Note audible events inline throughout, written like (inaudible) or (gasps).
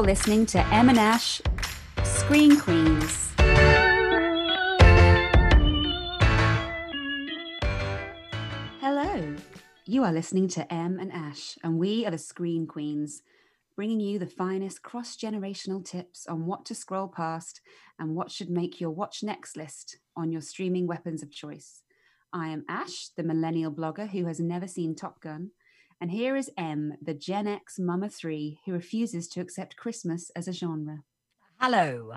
You're listening to M and Ash Screen Queens. Hello. You are listening to M and Ash, and we are the Screen Queens, bringing you the finest cross generational tips on what to scroll past and what should make your watch next list on your streaming weapons of choice. I am Ash, the millennial blogger who has never seen Top Gun. And here is M, the Gen X mama three, who refuses to accept Christmas as a genre. Hello.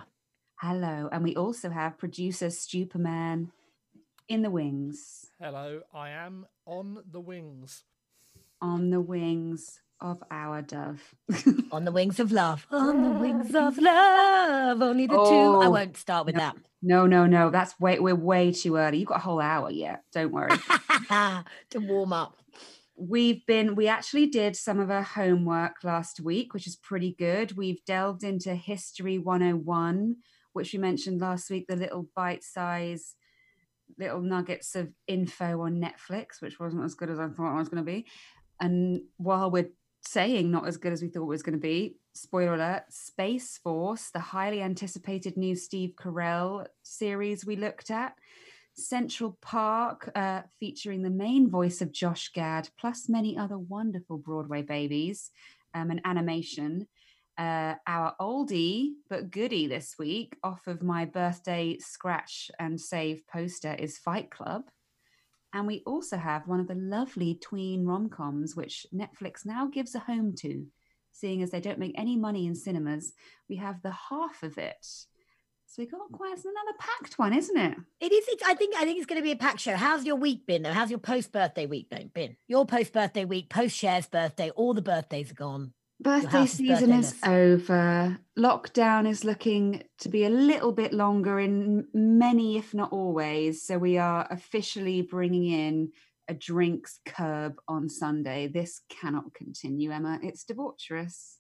Hello. And we also have producer Stuperman in the wings. Hello, I am on the wings. On the wings of our dove. (laughs) on the wings of love. On the wings of (laughs) love. Only the oh, two. I oh, won't start with no, that. No, no, no. That's way we're way too early. You've got a whole hour yet. Don't worry. (laughs) to warm up we've been we actually did some of our homework last week which is pretty good. We've delved into history 101 which we mentioned last week the little bite size little nuggets of info on netflix which wasn't as good as i thought it was going to be. And while we're saying not as good as we thought it was going to be spoiler alert space force the highly anticipated new steve carell series we looked at Central Park, uh, featuring the main voice of Josh Gad, plus many other wonderful Broadway babies, um, and animation. Uh, our oldie but goodie this week, off of my birthday scratch and save poster, is Fight Club. And we also have one of the lovely tween rom coms, which Netflix now gives a home to, seeing as they don't make any money in cinemas. We have the half of it so we got quite another packed one, isn't it? It is. It's, I think. I think it's going to be a packed show. How's your week been though? How's your post birthday week been? Your post birthday week, post shares birthday, all the birthdays are gone. Birthday season is over. Lockdown is looking to be a little bit longer in many, if not always. So we are officially bringing in a drinks curb on Sunday. This cannot continue, Emma. It's debaucherous.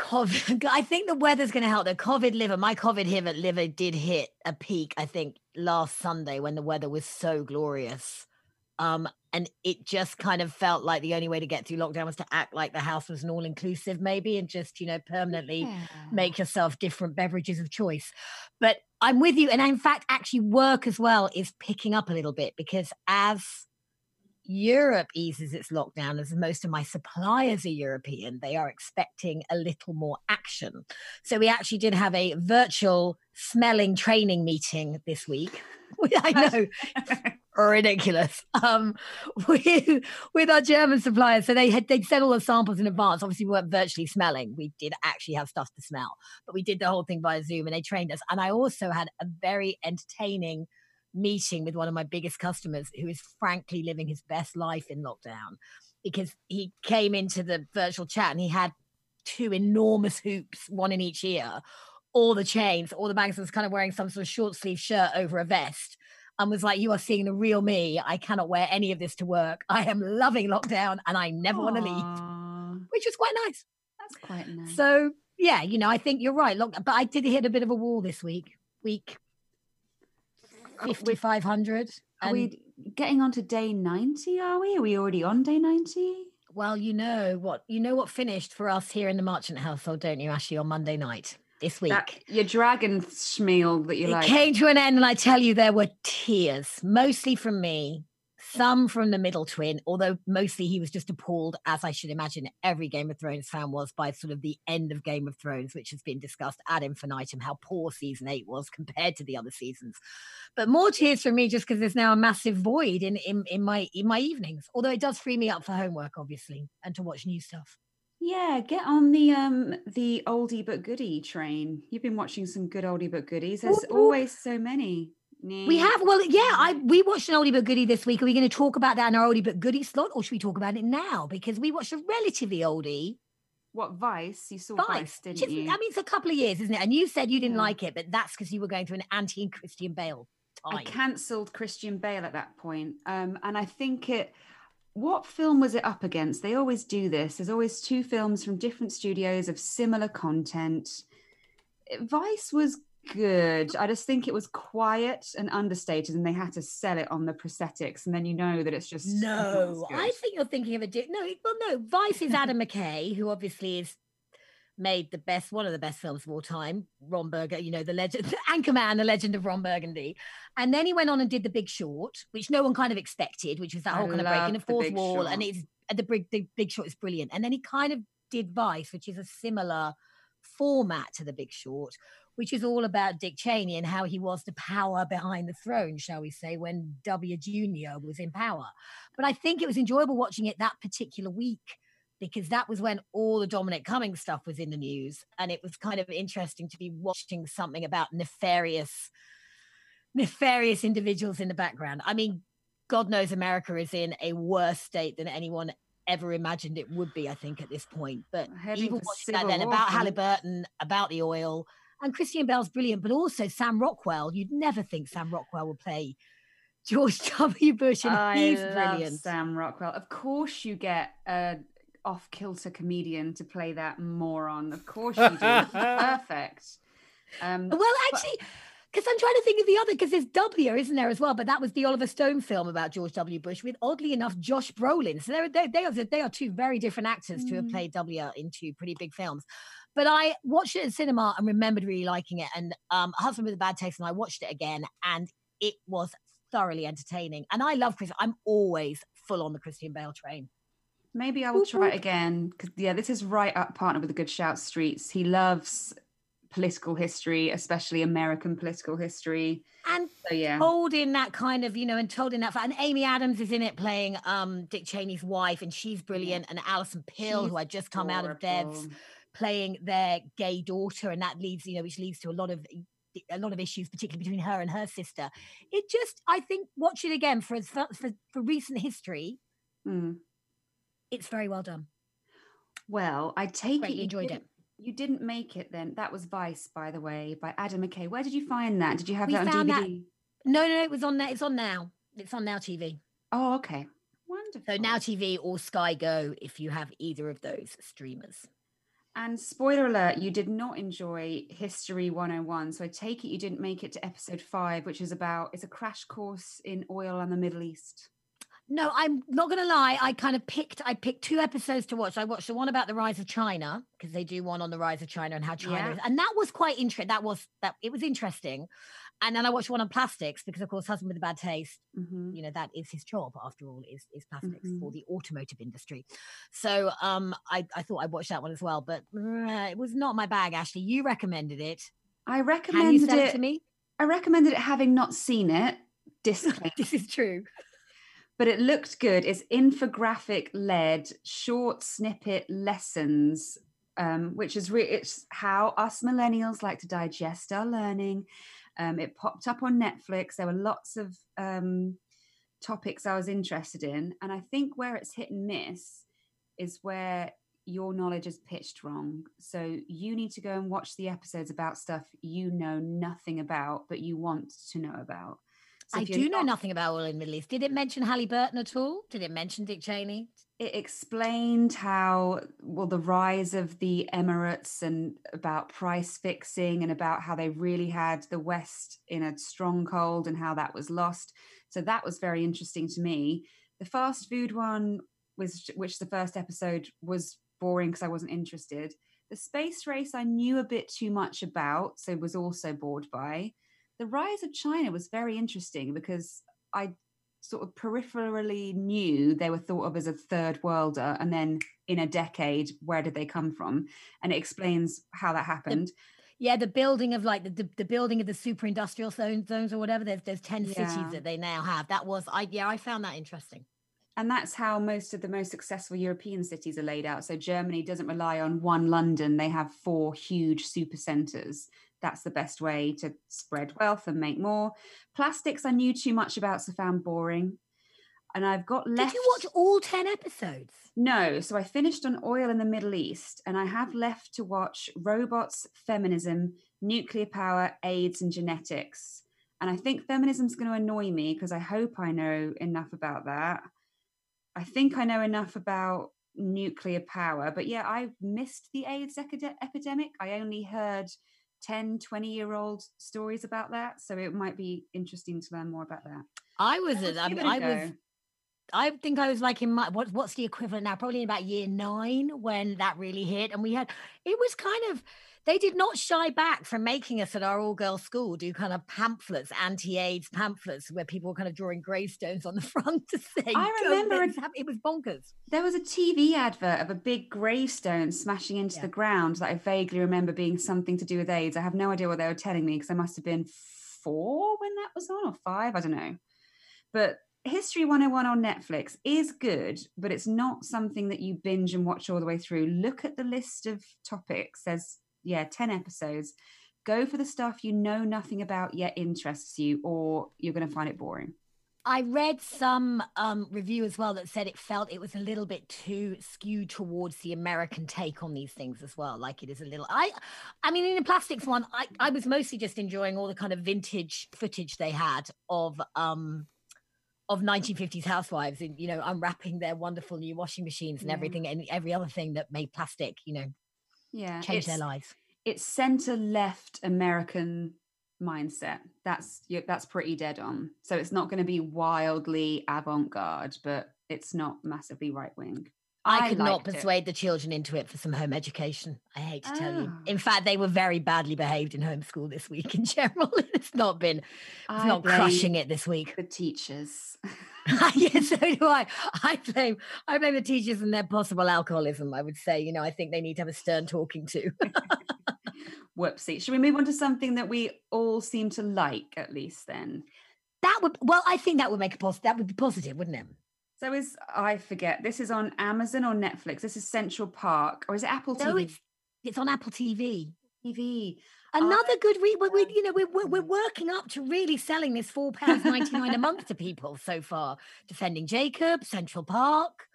COVID. (laughs) I think the weather's going to help. The COVID liver, my COVID liver did hit a peak. I think last Sunday when the weather was so glorious, um, and it just kind of felt like the only way to get through lockdown was to act like the house was an all inclusive, maybe, and just you know permanently yeah. make yourself different beverages of choice. But I'm with you, and in fact, actually, work as well is picking up a little bit because as Europe eases its lockdown, as most of my suppliers are European, they are expecting a little more action. So we actually did have a virtual smelling training meeting this week. (laughs) I know, (laughs) ridiculous. Um, (laughs) with with our German suppliers, so they had they'd sent all the samples in advance. Obviously, we weren't virtually smelling; we did actually have stuff to smell, but we did the whole thing via Zoom, and they trained us. And I also had a very entertaining meeting with one of my biggest customers who is frankly living his best life in lockdown because he came into the virtual chat and he had two enormous hoops, one in each ear, all the chains, all the bags, was kind of wearing some sort of short sleeve shirt over a vest. And was like, You are seeing the real me. I cannot wear any of this to work. I am loving lockdown and I never want to leave, which was quite nice. That's quite nice. So, yeah, you know, I think you're right. Look, but I did hit a bit of a wall this week. Week 5,500. Are we getting on to day 90, are we? Are we already on day 90? Well, you know what you know what finished for us here in the Marchant household, don't you, Ashley, on Monday night this week? That, your dragon schmeal that you it like. came to an end, and I tell you, there were tears, mostly from me, some from the middle twin, although mostly he was just appalled, as I should imagine every Game of Thrones fan was, by sort of the end of Game of Thrones, which has been discussed ad infinitum, how poor season eight was compared to the other seasons. But more tears from me just because there's now a massive void in, in, in my in my evenings. Although it does free me up for homework, obviously, and to watch new stuff. Yeah, get on the um the oldie but goodie train. You've been watching some good oldie but goodies. There's Ooh. always so many. We have, well, yeah. I we watched an oldie but goodie this week. Are we going to talk about that in our oldie but goodie slot, or should we talk about it now? Because we watched a relatively oldie. What Vice? You saw Vice, Vice didn't you? I mean, it's a couple of years, isn't it? And you said you didn't yeah. like it, but that's because you were going through an anti Christian Bale time. I cancelled Christian Bale at that point, um, and I think it. What film was it up against? They always do this. There's always two films from different studios of similar content. Vice was good. I just think it was quiet and understated, and they had to sell it on the prosthetics, and then you know that it's just no. I think you're thinking of a di- no. Well, no. Vice is Adam McKay, who obviously is made the best, one of the best films of all time, Ron Burgundy, you know, the legend, (laughs) Anchorman, the legend of Ron Burgundy. And then he went on and did The Big Short, which no one kind of expected, which was that I whole kind of breaking the fourth wall. And it's the big, the Big Short is brilliant. And then he kind of did Vice, which is a similar format to The Big Short, which is all about Dick Cheney and how he was the power behind the throne, shall we say, when W Jr. was in power. But I think it was enjoyable watching it that particular week because that was when all the Dominic Cummings stuff was in the news. And it was kind of interesting to be watching something about nefarious, nefarious individuals in the background. I mean, God knows America is in a worse state than anyone ever imagined it would be, I think, at this point. But even watching that then war, about. Halliburton, about the oil, and Christian Bale's brilliant, but also Sam Rockwell. You'd never think Sam Rockwell would play George (laughs) W. Bush, and I he's brilliant. Sam Rockwell. Of course, you get a off kilter comedian to play that moron. Of course, you do. (laughs) Perfect. Um, Well, actually, because I'm trying to think of the other, because there's W, isn't there, as well? But that was the Oliver Stone film about George W. Bush with, oddly enough, Josh Brolin. So they're, they they are, they are two very different actors to have Mm. played W in two pretty big films. But I watched it at cinema and remembered really liking it. And um, Husband with a Bad Taste, and I watched it again, and it was thoroughly entertaining. And I love Chris. I'm always full on the Christian Bale train. Maybe I will Whoop, try it again because yeah, this is right up partner with a good shout streets. He loves political history, especially American political history. And So yeah, told in that kind of, you know, and told in that. And Amy Adams is in it playing um Dick Cheney's wife, and she's brilliant. And Alison Pill, who had just come out of Devs, adorable. Playing their gay daughter, and that leads, you know, which leads to a lot of a lot of issues, particularly between her and her sister. It just, I think, watch it again for for for, for recent history. Mm. It's very well done. Well, I take it you enjoyed didn't- You didn't make it then. That was Vice, by the way, by Adam McKay. Where did you find that? Did you have We that on found that- DVD? No, no, it was on. It's on now. It's on Now TV. Oh, okay. Wonderful. So Now TV or Sky Go, if you have either of those streamers. And spoiler alert, you did not enjoy History 101. So I take it you didn't make it to episode five, which is about it's a crash course in oil and the Middle East. No, I'm not going to lie. I kind of picked. I picked two episodes to watch. I watched the one about the rise of China because they do one on the rise of China and how China Yeah. is, and that was quite interesting. That was that it was interesting. And then I watched one on plastics because, of course, husband with a bad taste. Mhm. You know that is his job after all. Is is plastics for Mhm. the automotive industry. So um, I I thought I'd watch that one as well, but uh, it was not my bag. Ashley, you recommended it. I recommended it it. to me? I recommended it having not seen it. Disclaimer. (laughs) this is true. But it looked good. It's infographic led, short snippet lessons, um, which is re- it's how us millennials like to digest our learning. Um, it popped up on Netflix. There were lots of um, topics I was interested in, and I think where it's hit and miss is where your knowledge is pitched wrong. So you need to go and watch the episodes about stuff you know nothing about, but you want to know about. So I do know not- nothing about oil in the Middle East. Did it mention Halliburton at all? Did it mention Dick Cheney? it explained how well the rise of the emirates and about price fixing and about how they really had the west in a stronghold and how that was lost so that was very interesting to me the fast food one was which the first episode was boring because i wasn't interested the space race i knew a bit too much about so was also bored by the rise of china was very interesting because i sort of peripherally knew they were thought of as a third worlder and then in a decade where did they come from and it explains how that happened Yeah, the building of like the, the, the building of the super industrial zone, zones or whatever. There's there's ten Yeah. cities that they now have. That was I yeah I found that interesting. and that's how most of the most successful european cities are laid out so germany doesn't rely on one london they have four huge super centers that's the best way to spread wealth and make more plastics i knew too much about so found boring and i've got left Did you watch all ten episodes? No, so I finished on oil in the Middle East, and I have left to watch robots, feminism, nuclear power, AIDS, and genetics. And I think feminism's going to annoy me because I hope I know enough about that. I think I know enough about nuclear power, but yeah, I missed the AIDS epidemic. I only heard 10, 20 year old stories about that. So it might be interesting to learn more about that. I was Let's um, I, mean, was. I think I was like in my what, what's the equivalent now? Probably in about year nine when that really hit, and we had it was kind of they did not shy back from making us at our all girls school do kind of pamphlets, anti AIDS pamphlets, where people were kind of drawing gravestones on the (laughs) front to say, I remember it, it was bonkers. There was a TV advert of a big gravestone smashing into yeah. the ground that I vaguely remember being something to do with AIDS. I have no idea what they were telling me because I must have been four when that was on or five, I don't know. But History 101 on Netflix is good, but it's not something that you binge and watch all the way through. Look at the list of topics. There's yeah, 10 episodes. Go for the stuff you know nothing about yet interests you, or you're going to find it boring. I read some um, review as well that said it felt it was a little bit too skewed towards the American take on these things as well. Like it is a little. I, I mean, in the plastics one, I, I was mostly just enjoying all the kind of vintage footage they had of um, of 1950s housewives and you know unwrapping their wonderful new washing machines and yeah. everything and every other thing that made plastic you know yeah change their lives it's center left american mindset that's that's pretty dead on so it's not going to be wildly avant-garde but it's not massively right wing I, I could not persuade it. the children into it for some home education. I hate to oh. tell you. In ah. fact, they were very badly behaved in homeschool this week in general. (laughs) it's not been, it's I not crushing it this week. The teachers. (laughs) (laughs) yeah, so do I. I blame, I blame the teachers and their possible alcoholism. I would say, you know, I think they need to have a stern talking to. (laughs) Whoopsie. Should we move on to something that we all seem to like, at least then? That would, well, I think that would make a positive. That would be positive, wouldn't it? So is I forget. This is on Amazon or Netflix. This is Central Park, or is it Apple no, TV? It's, it's on Apple TV. TV. Another good we, we, we, you know we're, we're working up to really selling this four pounds ninety nine a month to people so far. Defending Jacob, Central Park,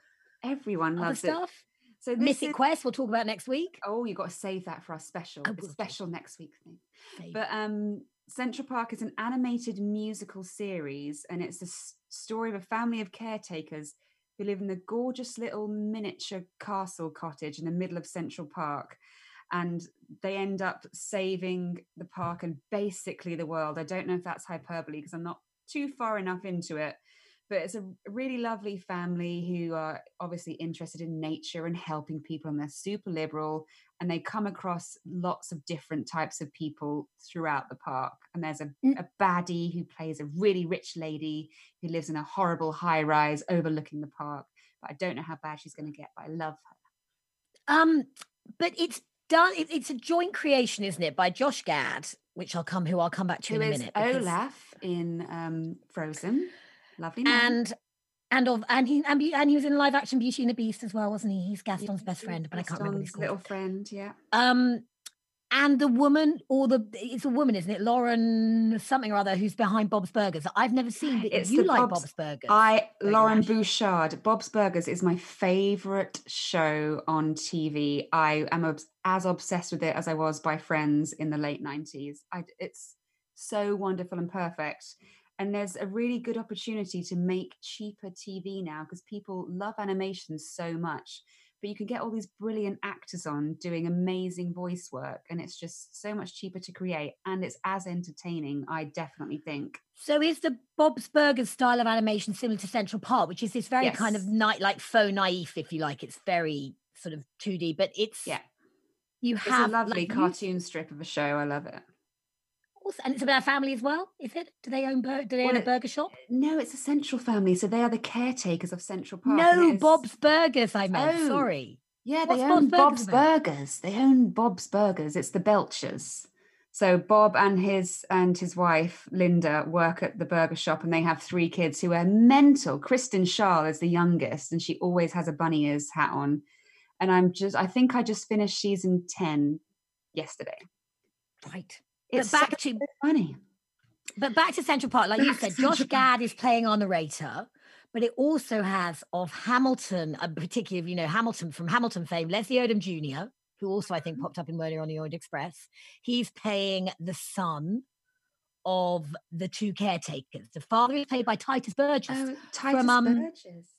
everyone loves stuff. It. So Mythic is... Quest we'll talk about next week. Oh, you got to save that for our special, special next week thing. Save. But um, Central Park is an animated musical series, and it's the story of a family of caretakers who live in the gorgeous little miniature castle cottage in the middle of Central Park. And they end up saving the park and basically the world. I don't know if that's hyperbole because I'm not too far enough into it, but it's a really lovely family who are obviously interested in nature and helping people and they're super liberal and they come across lots of different types of people throughout the park and there's a, mm. a baddie who plays a really rich lady who lives in a horrible high rise overlooking the park but i don't know how bad she's going to get but i love her um but it's done it, it's a joint creation isn't it by josh gad which i'll come who i'll come back to who in a minute olaf in um frozen Lovely man. And and of and he and, and he was in live action Beauty and the Beast as well, wasn't he? He's Gaston's best friend, but Gaston's I can't remember his little friend. Yeah. Um, and the woman or the it's a woman, isn't it? Loren something or other who's behind Bob's Burgers. I've never seen it. It's you like Bob's, Bob's Burgers. I Loren Bouchard. Bob's Burgers is my favorite show on TV. I am as obsessed with it as I was by Friends in the late nineties. It's so wonderful and perfect and there's a really good opportunity to make cheaper TV now because people love animation so much. But you can get all these brilliant actors on doing amazing voice work, and it's just so much cheaper to create, and it's as entertaining. I definitely think. So, is the Bob's Burgers style of animation similar to Central Park, which is this very yes. kind of night like faux naive, if you like? It's very sort of 2D, but it's yeah. You have it's a lovely like, cartoon strip of a show. I love it and it's about family as well, is it? Do they own do they well, own a burger shop? Uh, no, it's a Central family, so they are the caretakers of Central Park. No, Bob's Burgers. I meant. Oh, Sorry. Yeah, they own Bob's, Bob's Burgers. They own Bob's Burgers. It's the Belchers. So Bob and his and his wife Linda work at the burger shop, and they have three kids who are mental. Kristen Schaal is the youngest, and she always has a bunny ears hat on. And I'm just, I think I just finished season ten yesterday. Right. It's but back to (laughs) funny. But back to Central Park, like back you said, Josh Gad is playing on the narrator, but it also has of Hamilton, uh, particularly you know Hamilton from Hamilton fame, Leslie Odom Jr., who also I think mm-hmm. popped up in Murder on the Orient Express. He's playing the son of the two caretakers. The father is played by Tituss Burgess. Oh, Tituss from, um, Burgess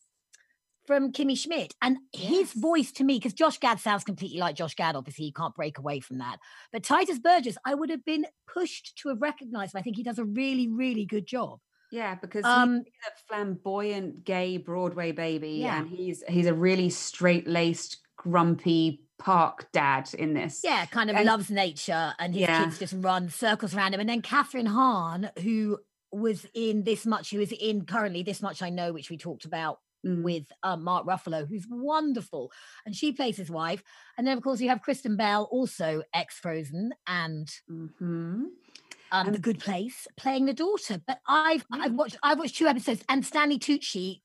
from Kimmy Schmidt. And yes. his voice to me, because Josh Gad sounds completely like Josh Gad, obviously, you can't break away from that. But Tituss Burgess, I would have been pushed to have recognized him. I think he does a really, really good job. Yeah, because Um, he's a flamboyant gay Broadway baby, Yeah. and he's he's a really straight laced, grumpy park dad in this. Yeah, kind of And- loves nature, and his Yeah. kids just run circles around him. And then Kathryn Hahn, who was in This Much, who is in currently This Much I Know, which we talked about Mm. with um, Mark Ruffalo, who's wonderful, and she plays his wife. And then of course you have Kristen Bell, also ex Frozen, and Mhm. um, The Good Place, playing the daughter. But I've I've watched I've watched two episodes, and Stanley Tucci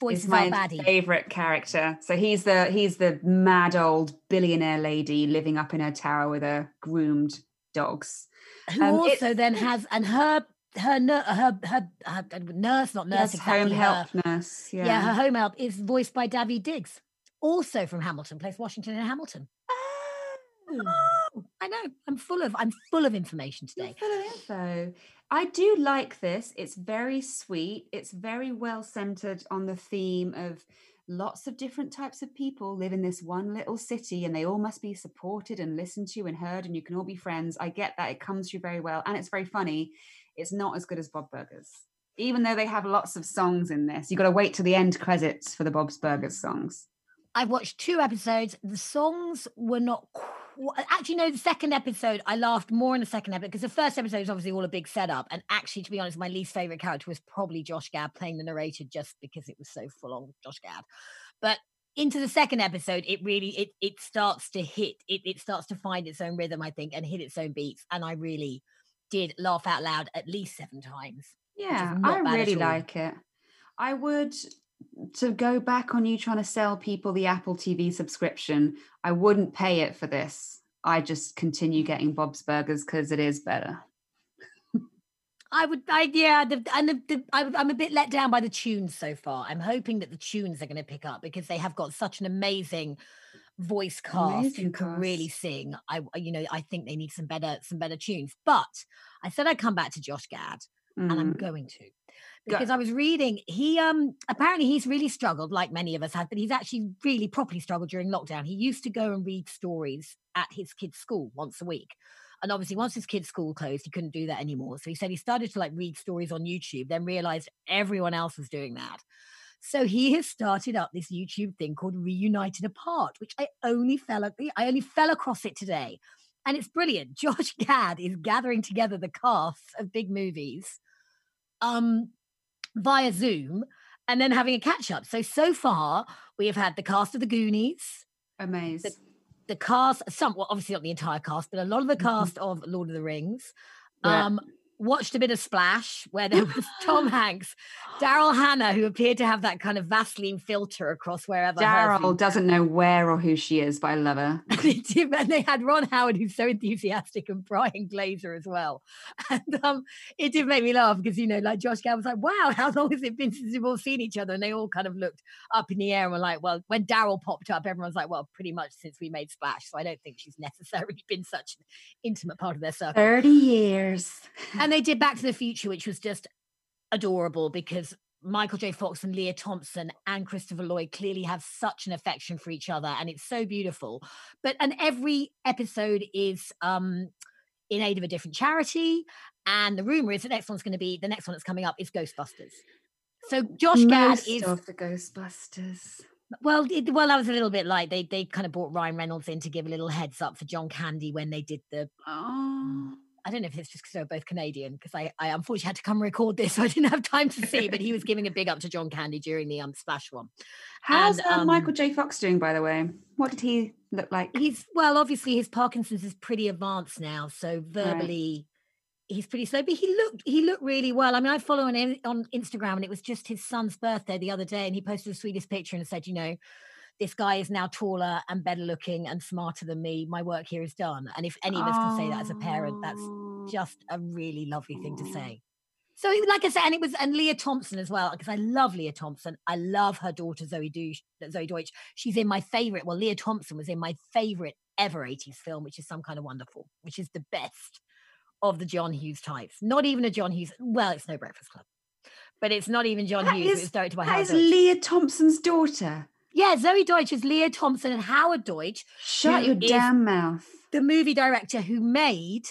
voices my baddie. favorite character. So he's the he's the mad old billionaire lady living up in her tower with her groomed dogs. who Um, also then has and her her her her, her, nurse, not nurse, Yes, exactly. home her- help nurse. Yeah. yeah. her home help is voiced by Daveed Diggs, also from Hamilton, plays Washington in Hamilton. Oh, I know. I'm full of I'm full of information You're today. full of info. I do like this. It's very sweet. It's very well centered on the theme of lots of different types of people live in this one little city and they all must be supported and listened to and heard and you can all be friends. I get that. It comes through very well and it's very funny. It's not as good as Bob Burgers. Even though they have lots of songs in this, you've got to wait to the end credits for the Bob's Burgers songs. I've watched two episodes. The songs were not qu- actually no. The second episode, I laughed more in the second episode because the first episode is obviously all a big setup. And actually, to be honest, my least favorite character was probably Josh Gad playing the narrator, just because it was so full on Josh Gad. But into the second episode, it really it it starts to hit. It it starts to find its own rhythm, I think, and hit its own beats. And I really did laugh out loud at least seven times. Yeah, I really like it. I would to go back on you trying to sell people the Apple TV subscription. I wouldn't pay it for this. I just continue getting Bob's Burgers because it is better. I would, I yeah, the, and the, the, I, I'm a bit let down by the tunes so far. I'm hoping that the tunes are going to pick up because they have got such an amazing voice cast who can really sing. I, you know, I think they need some better, some better tunes. But I said I'd come back to Josh Gad, and I'm Mm. going to Go. because I was reading. He um apparently he's really struggled, like many of us have, but he's actually really properly struggled during lockdown. He used to go and read stories at his kid's school once a week. And obviously, once his kid's school closed, he couldn't do that anymore. So he said he started to like read stories on YouTube, then realized everyone else was doing that. So he has started up this YouTube thing called Reunited Apart, which I only fell I only fell across it today. And it's brilliant. (laughs) Josh Gad is gathering together the cast of big movies um via Zoom and then having a catch up. So so far we have had the cast of the Goonies, Amazing. the cast, some well, obviously not the entire cast, but a lot of the Mhm. cast of Lord of the Rings. Yeah. Um, watched a bit of Splash where there was (laughs) Tom Hanks, Daryl Hannah, who appeared to have that kind of Vaseline filter across wherever. Daryl doesn't know where or who she is, but I love her. (laughs) And they, did- and they had Ron Howard, who's so enthusiastic, and Brian Grazer as well. (laughs) And um, it did make me laugh because, you know, like Josh Gad was like, wow, how long has it been since we've all seen each other? And they all kind of looked up in the air and were like, well, when Daryl popped up, everyone's like, well, pretty much since we made Splash. So I don't think she's necessarily been such an intimate part of their circle. 30 years. And they did Back to the Future, which was just adorable because Michael J. Fox and Lea Thompson and Christopher Lloyd clearly have such an affection for each other, and it's so beautiful. But and every episode is um in aid of a different charity. And the rumor is the next one's going to be the next one that's coming up is Ghostbusters. So Josh Gad is of the Ghostbusters. well, it, well, that was a little bit like they they kind of brought Ryan Reynolds in to give a little heads up for John Candy when they did the Oh. I don't know if it's just because they're both Canadian, because I, I unfortunately had to come record this, (laughs) so I didn't have time to see. But he was giving a big up to John Candy during the um splash one. How's And, uh, um, Michael J. Fox doing, by the way? What did he look like? He's well, obviously his Parkinson's is pretty advanced now, so verbally he's pretty slow. But he looked he looked really well. I mean, I follow him on Instagram, and it was just his son's birthday the other day, and he posted the sweetest picture and said, you know. This guy is now taller and better looking and smarter than me. My work here is done. And if any of us can say that as a parent, that's Oh. just a really lovely thing to say. So, like I said, and it was and Lea Thompson as well because I love Lea Thompson. I love her daughter Zoey Deutch. Zoey Deutch. She's in my favorite. Well, Lea Thompson was in my favorite ever '80s film, which is Some Kind of Wonderful, which is the best of the John Hughes types. Not even a John Hughes. Well, it's no Breakfast Club, but it's not even John That Hughes. it is- was directed by That is Deutch. Leah Thompson's daughter. Yeah, Zoey Deutch is Lea Thompson and Howard Deutch Shut your damn mouth. the movie director who made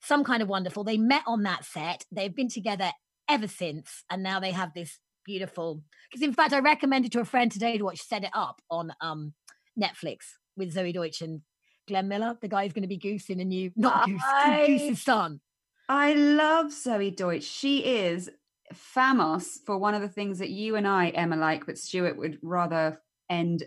some kind of wonderful. They met on that set. They've been together ever since. And now they have this beautiful. Because in fact, I recommended to a friend today to watch Set It Up on um, Netflix with Zoey Deutch and Glenn Miller, the guy who's going to be Goose in a new, not Goose, I- (laughs) Goose's son. I love Zoey Deutch. She is famous for one of the things that you and I, Emma, like, but Stuart would rather end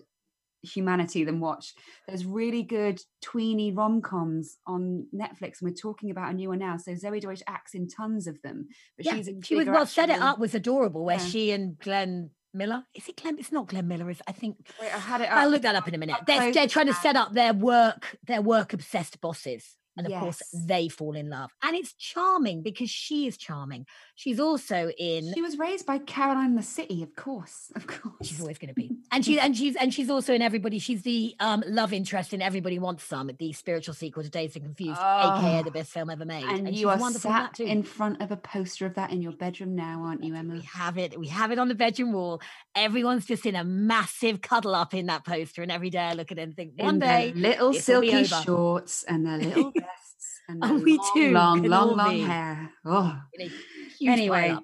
humanity than watch. There's really good tweeny rom coms on Netflix, and we're talking about a new one now. So Zoey Deutch acts in tons of them, but Yeah, she's she was well. Set It Up was adorable, where Yeah. she and Glenn Miller. Is it Glenn? It's not Glenn Miller. Is I think Wait, I had it. I'll look that up in a minute. They're, they're trying to set up their work, their work obsessed bosses. And of course, they fall in love. And it's charming because she is charming. She's also in She was raised by Caroline in the City, of course, of course. (laughs) she's always going to be. And she and she's and she's also in everybody. She's the um love interest in Everybody Wants Some, the spiritual sequel to Dazed and Confused, aka the Oh. best film ever made. and, she's you are wonderful in sat too. in front of a poster of that in your bedroom now, aren't you, Emma? We have it. We have it on the bedroom wall. Everyone's just in a massive cuddle up in that poster, and every day I look at it and think, one in day, little this will be silky shorts and their little (laughs) vests and Oh, we long, too long, can long, long hair. Oh. in a huge Anyway.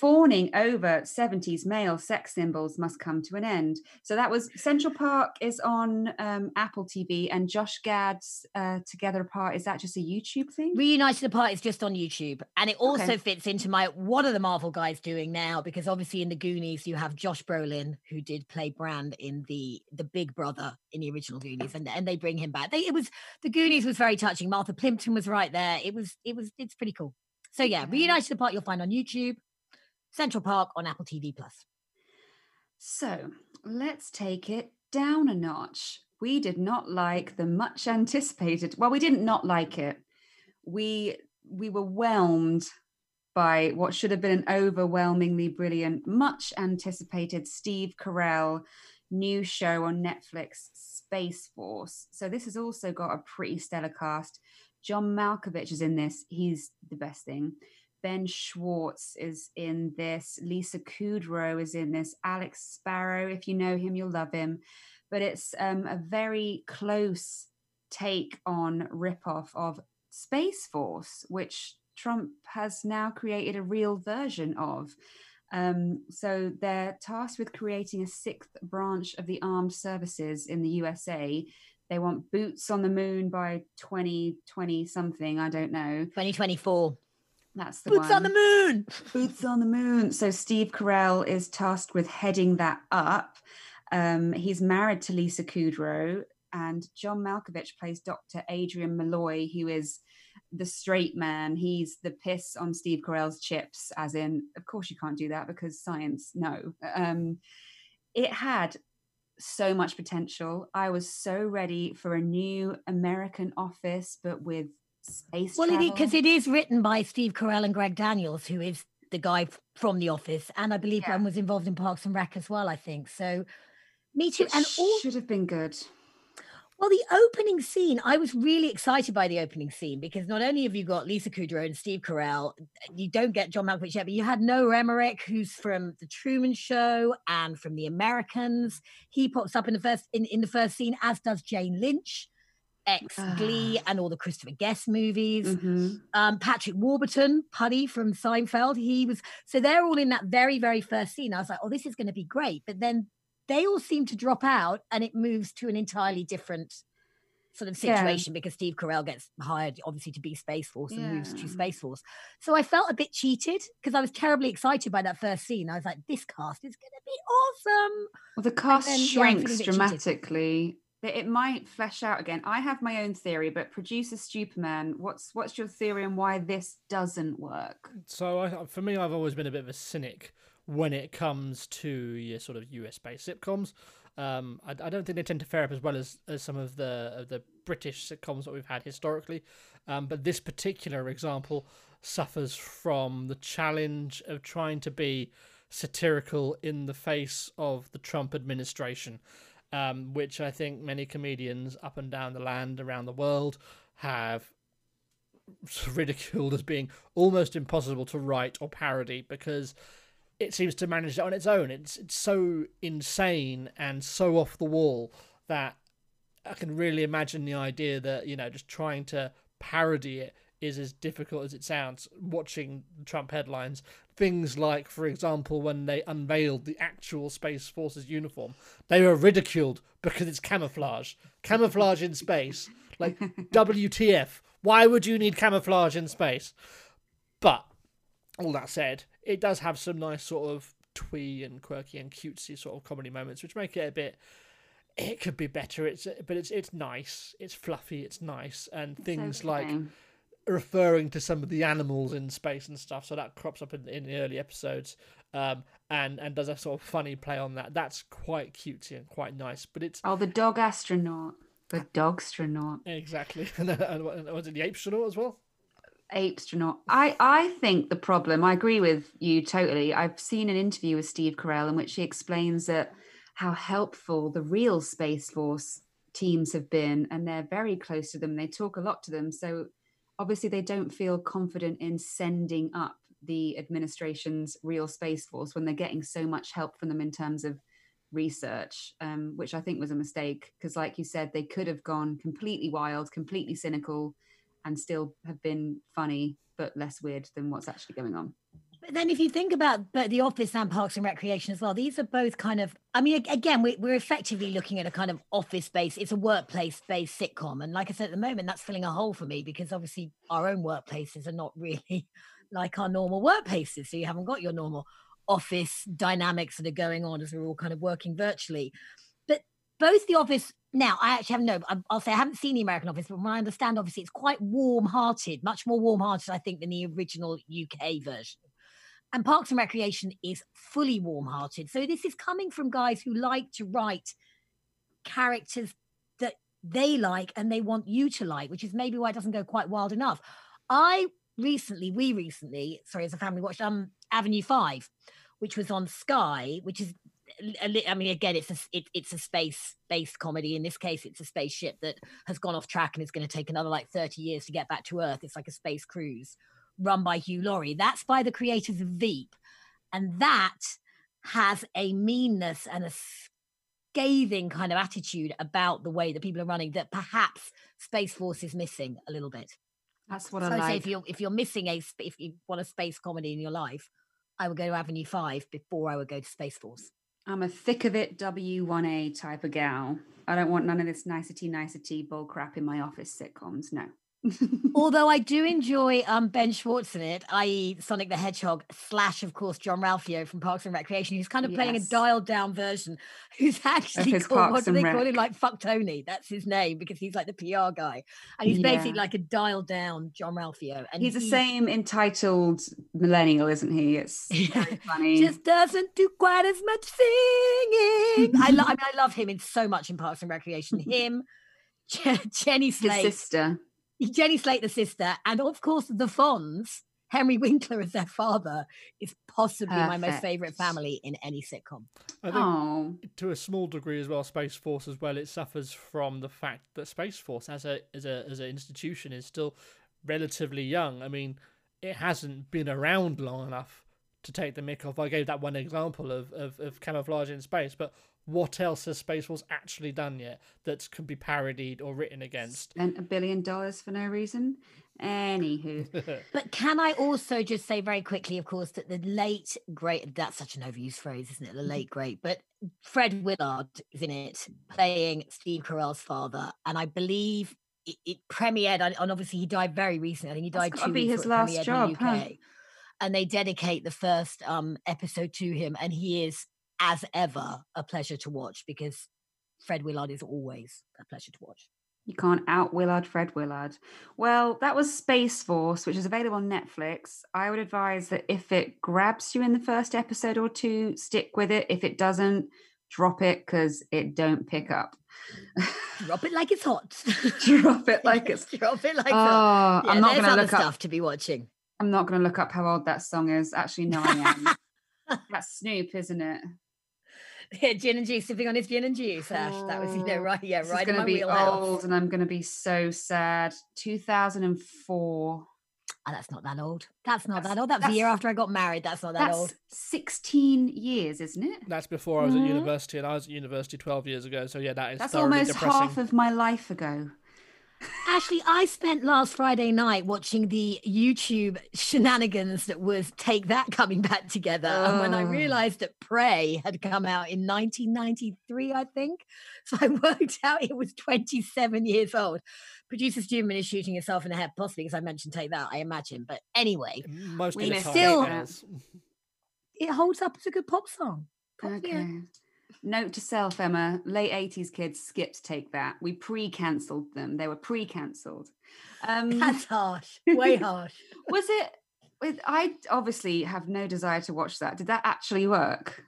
Fawning over 70s male sex symbols must come to an end. So that was Central Park is on um, Apple TV, and Josh Gad's uh, Together Apart. Is that just a YouTube thing? Reunited Apart is just on YouTube, and it also Okay. fits into my what are the Marvel guys doing now? Because obviously in the Goonies you have Josh Brolin who did play Brand in the the Big Brother in the original Goonies, and and they bring him back. They, it was the Goonies was very touching. Martha Plimpton was right there. It was it was it's pretty cool. So yeah, Reunited Apart you'll find on YouTube, Central Park on Apple TV Plus. So let's take it down a notch. We did not like the much anticipated. Well, we didn't not like it. We we were whelmed by what should have been an overwhelmingly brilliant, much anticipated Steve Carell new show on Netflix, Space Force. So this has also got a pretty stellar cast. John Malkovich is in this. He's the best thing. Ben Schwartz is in this. Lisa Kudrow is in this. Alex Sparrow, if you know him, you'll love him. But it's um, a very close take on ripoff of Space Force, which Trump has now created a real version of. Um, so they're tasked with creating a sixth branch of the armed services in the USA. They want boots on the moon by 2020 something. I don't know. 2024. That's the Boots one. on the moon. Boots on the moon. So Steve Carell is tasked with heading that up. Um, he's married to Lisa Kudrow, and John Malkovich plays Dr. Adrian Malloy, who is the straight man. He's the piss on Steve Carell's chips, as in, of course, you can't do that because science, no. Um, it had so much potential. I was so ready for a new American office, but with space Well, travel. because it is written by Steve Carell and Greg Daniels, who is the guy from The Office, and I believe Yeah. one was involved in Parks and Rec as well. I think so. Me too. It And all should have been good. well, the opening scene, I was really excited by the opening scene because not only have you got Lisa Kudrow and Steve Carell, you don't get John Malkovich yet, but you had Noah Emmerich, who's from The Truman Show and from The Americans. He pops up in the first in, in the first scene, as does Jane Lynch, ex Glee, and all the Christopher Guest movies Mhm. um, Patrick Warburton, Puddy from Seinfeld. He was so they're all in that very, very first scene. I was like, oh, this is going to be great. But then they all seem to drop out and it moves to an entirely different sort of Yeah. situation because Steve Carell gets hired obviously to be Space Force and moves to Space Force. So I felt a bit cheated because I was terribly excited by that first scene. I was like, this cast is going to be awesome. Well, the cast then, shrinks cheated. dramatically. That It might flesh out again. I have my own theory, but producer Stuperman, what's what's your theory on why this doesn't work? So I, for me, I've always been a bit of a cynic when it comes to your sort of US based sitcoms. Um, I, I don't think they tend to fare up as well as, as some of the of the British sitcoms that we've had historically. Um, but this particular example suffers from the challenge of trying to be satirical in the face of the Trump administration, um, which I think many comedians up and down the land around the world have (laughs) ridiculed as being almost impossible to write or parody because it seems to manage it on its own. It's it's so insane and so off the wall that I can really imagine the idea that you know just trying to parody it is as difficult as it sounds watching Trump headlines. Things like, for example, when they unveiled the actual Space Forces uniform, they were ridiculed because it's camouflage. Camouflage in space. Like, (laughs) WTF. Why would you need camouflage in space? But, all that said, it does have some nice sort of twee and quirky and cutesy sort of comedy moments, which make it a bit it could be better. It's but it's it's nice. It's fluffy. It's nice, and things okay. like referring to some of the animals in space and stuff. So that crops up in, in the early episodes, um, and and does a sort of funny play on that. That's quite cutesy and quite nice. But it's oh, the dog astronaut, the dog astronaut, exactly. (laughs) and, and was it the ape astronaut as well? Ape astronaut. I I think the problem. I agree with you totally. I've seen an interview with Steve Carell in which he explains that how helpful the real Space Force teams have been, and they're very close to them. They talk a lot to them, so obviously they don't feel confident in sending up the administration's real space force when they're getting so much help from them in terms of research um, which i think was a mistake because like you said they could have gone completely wild completely cynical and still have been funny but less weird than what's actually going on but then if you think about but the office and parks and recreation as well these are both kind of i mean again we, we're effectively looking at a kind of office based it's a workplace based sitcom. And like i said at the moment that's filling a hole for me because obviously our own workplaces are not really (laughs) like our normal workplaces. So you haven't got your normal office dynamics that are going on as we're all kind of working virtually. But both the office now i actually have no i'll say i haven't seen the american office but when i understand obviously it's quite warm hearted much more warm hearted i think than the original uk version and Parks and Recreation is fully warm hearted. So this is coming from guys who like to write characters that they like and they want you to like, which is maybe why it doesn't go quite wild enough. I recently, we recently, sorry, as a family watched um Avenue 5, which was on Sky, which is I mean, again, it's a it, it's a space based comedy. In this case, it's a spaceship that has gone off track and is going to take another like thirty years to get back to Earth. It's like a space cruise run by Hugh Laurie. That's by the creators of Veep. And that has a meanness and a scathing kind of attitude about the way that people are running that perhaps Space Force is missing a little bit. That's what so I like. Say if you're if you're missing a if you want a space comedy in your life, I would go to Avenue Five before I would go to Space Force. I'm a thick of it W1A type of gal. I don't want none of this nicety nicety bull crap in my office sitcoms. No. (laughs) Although I do enjoy um, Ben Schwartz in it, i.e., Sonic the Hedgehog, slash, of course, Jean-Ralphio from Parks and Recreation, who's kind of playing a dialed down version, who's actually called, what do they Rec. call him? Like Fuck Tony. That's his name because he's like the PR guy. And he's yeah. basically like a dialed down Jean-Ralphio. And he's, the same entitled millennial, isn't he? It's (laughs) very funny. Just doesn't do quite as much singing. I, lo- I, mean, I love him in so much in Parks and Recreation. Him, Jenny Slate. His sister. Jenny Slate, the sister, and of course the Fonz, Henry Winkler as their father, is possibly Perfect. my most favorite family in any sitcom. I think oh. to a small degree as well, Space Force as well, it suffers from the fact that Space Force as a as a as an institution is still relatively young. I mean, it hasn't been around long enough to take the mick off. I gave that one example of, of, of camouflage in space, but what else has Space Wars actually done yet that could be parodied or written against? Spent a billion dollars for no reason. Anywho. (laughs) but can I also just say very quickly, of course, that the late great, that's such an overused phrase, isn't it? The late great, but Fred Willard is in it playing Steve Carell's father. And I believe it, it premiered, and obviously he died very recently. I think he died two be his last job, huh? And they dedicate the first um, episode to him, and he is as ever a pleasure to watch because Fred Willard is always a pleasure to watch. You can't out Willard Fred Willard. Well, that was Space Force, which is available on Netflix. I would advise that if it grabs you in the first episode or two, stick with it. If it doesn't, drop it because it don't pick up. drop it like it's hot. (laughs) drop it like it's (laughs) drop it like oh, hot. Ah, yeah, I'm not going to look stuff up to be watching. I'm not going to look up how old that song is. Actually, no, I am. (laughs) That's Snoop, isn't it? (laughs) yeah, gin and juice, sipping on his gin and juice. Ash, that was you know oh, right, yeah, this right. Going to be wheelhouse. old, and I'm going to be so sad. 2004. Oh, that's not that old. That's not that's, that old. That was the year after I got married. That's not that that's old. 16 years, isn't it? That's before I was mm-hmm. at university, and I was at university 12 years ago. So yeah, that is that's almost depressing. half of my life ago. Actually, I spent last Friday night watching the YouTube shenanigans that was Take That coming back together. Oh. And when I realized that Pray had come out in 1993, I think, (laughs) so I worked out it was 27 years old. Producer Stuman is shooting himself in the head, possibly because I mentioned Take That, I imagine. But anyway, most of the still, it holds up as a good pop song. Pop, okay. Yeah. Note to self, Emma, late 80s kids skipped Take That. We pre cancelled them. They were pre cancelled. Um, That's harsh. (laughs) Way harsh. was it? With, I obviously have no desire to watch that. Did that actually work?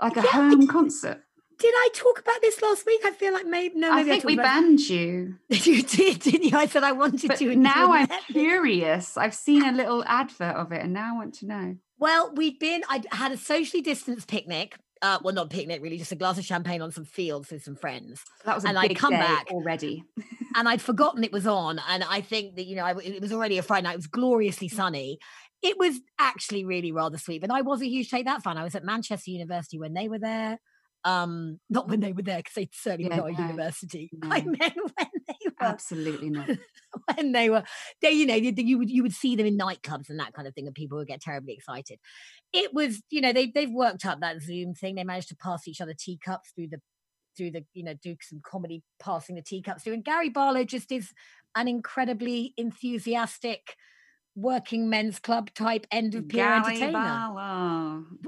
Like a yeah, home concert? Did I talk about this last week? I feel like maybe no. Maybe I think I we banned you. (laughs) you did, didn't you? I said I wanted but to. Now I'm curious. I've seen a little advert of it, and now I want to know. Well, we've been. I had a socially distanced picnic uh, well, not picnic, really, just a glass of champagne on some fields with some friends. That was and I'd come back already, and I'd (laughs) forgotten it was on. And I think that you know, I, it was already a Friday night. It was gloriously sunny. It was actually really rather sweet. But I was a huge Take That fan. I was at Manchester University when they were there. Um, not when they were there because they certainly yeah, were not no, a university. (laughs) No. I meant when they (laughs) absolutely not. when they were, they you know you, you would you would see them in nightclubs and that kind of thing, and people would get terribly excited. It was you know they they've worked up that Zoom thing. They managed to pass each other teacups through the through the you know do some comedy passing the teacups through, and Gary Barlow just is an incredibly enthusiastic working men's club type end of pier entertainer.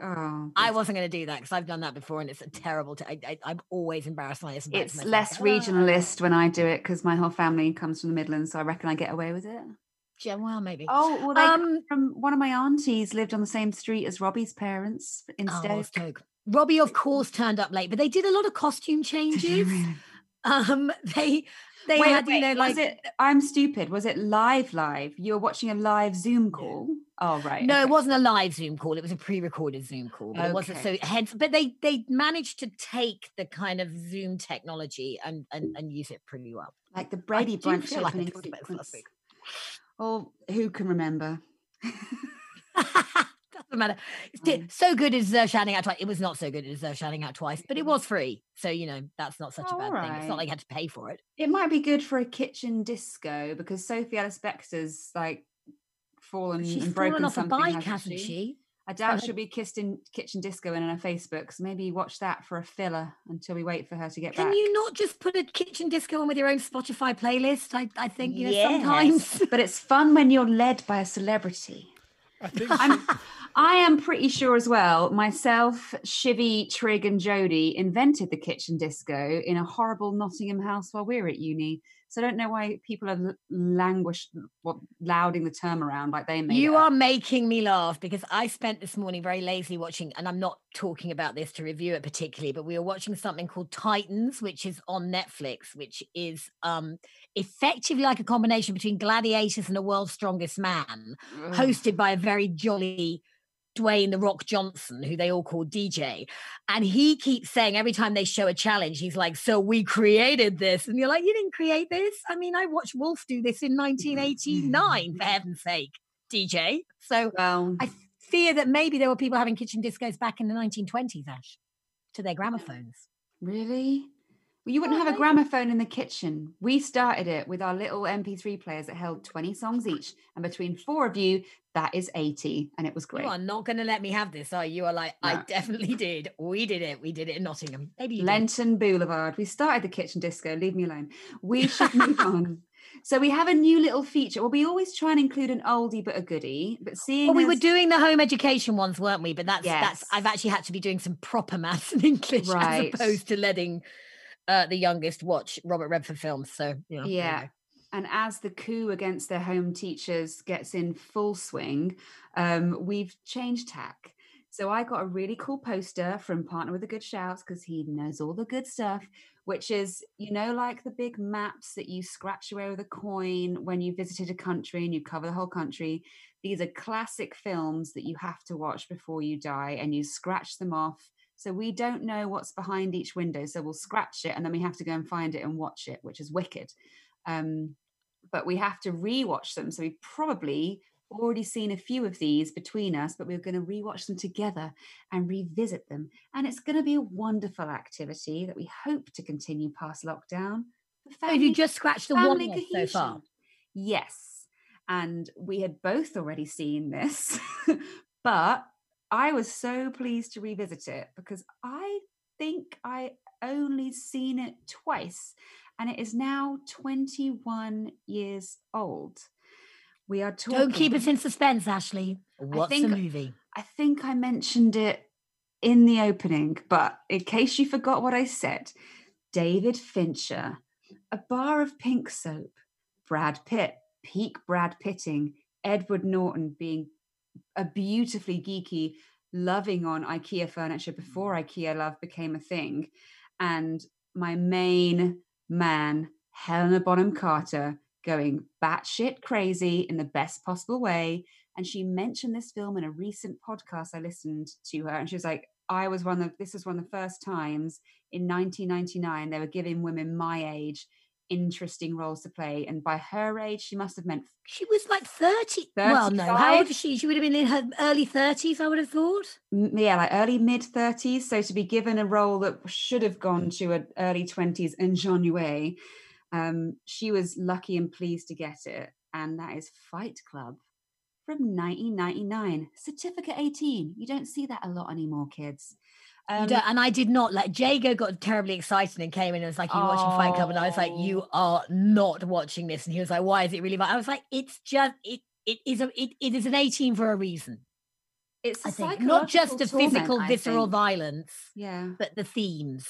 Oh, I wasn't going to do that because I've done that before and it's a terrible. T- I, am always embarrassed when I listen. It's less regionalist when I do it because my whole family comes from the Midlands, so I reckon I get away with it. Yeah, well, maybe. Oh, well, they, um, from one of my aunties lived on the same street as Robbie's parents in oh, Stoke. Stoke. Robbie, of course, turned up late, but they did a lot of costume changes. Um, (laughs) they they wait, had, wait, you know, like it, I'm stupid. Was it live? Live? You were watching a live Zoom call? Oh, right. No, okay. it wasn't a live Zoom call. It was a pre-recorded Zoom call. But okay. it wasn't so. Hence, but they they managed to take the kind of Zoom technology and and, and use it pretty well. Like the Brady Bunch like Oh, who can remember? (laughs) matter. Mm. So good as uh, shouting out twice. It was not so good as uh, shouting out twice, but it was free. So you know that's not such a bad right. thing. It's not like you had to pay for it. It might be good for a kitchen disco because Sophie Ellis Bextor's like fallen She's and broken fallen off something, a bike, hasn't she? she? I doubt she'll be kissed in kitchen disco and on her Facebook. So maybe watch that for a filler until we wait for her to get Can back. Can you not just put a kitchen disco on with your own Spotify playlist? I, I think you know yes. sometimes. but it's fun when you're led by a celebrity. I think I'm, I am pretty sure as well. Myself, Shivy, Trig, and Jody invented the kitchen disco in a horrible Nottingham house while we were at uni. So I don't know why people are languish, what louding the term around like they made. You are making me laugh because I spent this morning very lazily watching, and I'm not talking about this to review it particularly, but we were watching something called Titans, which is on Netflix, which is um, effectively like a combination between Gladiators and The World's Strongest Man, hosted by a very jolly Dwayne the Rock Johnson, who they all call DJ. And he keeps saying every time they show a challenge, he's like, So we created this. And you're like, You didn't create this. I mean, I watched Wolf do this in 1989, for heaven's sake, DJ. So well, I fear that maybe there were people having kitchen discos back in the 1920s, Ash, to their gramophones. Really? Well, you wouldn't oh, have a gramophone in the kitchen. We started it with our little MP3 players that held 20 songs each. And between four of you, that is 80. And it was great. You are not going to let me have this, are you? You are like, no. I definitely did. We did it. We did it in Nottingham. Maybe Lenton did. Boulevard. We started the kitchen disco. Leave me alone. We (laughs) should move on. So we have a new little feature. Well, we always try and include an oldie but a goodie. But seeing well, we as... were doing the home education ones, weren't we? But that's yes. that's I've actually had to be doing some proper maths and (laughs) English right. as opposed to letting uh, the youngest watch Robert Redford films. So you know, yeah. And as the coup against their home teachers gets in full swing, um, we've changed tack. So I got a really cool poster from Partner with the Good Shouts because he knows all the good stuff, which is, you know, like the big maps that you scratch away with a coin when you visited a country and you cover the whole country. These are classic films that you have to watch before you die and you scratch them off so we don't know what's behind each window. So we'll scratch it and then we have to go and find it and watch it, which is wicked. Um, but we have to rewatch them. So we've probably already seen a few of these between us, but we're going to rewatch them together and revisit them. And it's going to be a wonderful activity that we hope to continue past lockdown. So have you just scratched the one family so far? Yes. And we had both already seen this, (laughs) but I was so pleased to revisit it because I think I only seen it twice and it is now 21 years old. We are talking. Don't keep us in suspense, Ashley. What's think- the movie? I think I mentioned it in the opening, but in case you forgot what I said, David Fincher, a bar of pink soap, Brad Pitt, peak Brad Pitting, Edward Norton being a beautifully geeky, loving on IKEA furniture before mm. IKEA love became a thing, and my main man, Helena Bonham Carter, going batshit crazy in the best possible way. And she mentioned this film in a recent podcast I listened to her, and she was like, I was one of this was one of the first times in 1999 they were giving women my age interesting roles to play. And by her age, she must have meant She was like 30. Well, no. How old 35? is she? She would have been in her early 30s, I would have thought. yeah, like early mid 30s. So to be given a role that should have gone to an early 20s ingenue, um, she was lucky and pleased to get it. And that is Fight Club from 1999. Certificate 18. You don't see that a lot anymore, kids. Um, and I did not like Jago got terribly excited and came in and was like, "You're you watching Fight Club? And I was like, You Oh. are not watching this. And he was like, Why is it really bad? I was like, It's just it it is a it, it is an 18 for a reason. it's a I think not just torment, physical I visceral think. violence, Yeah. but the themes.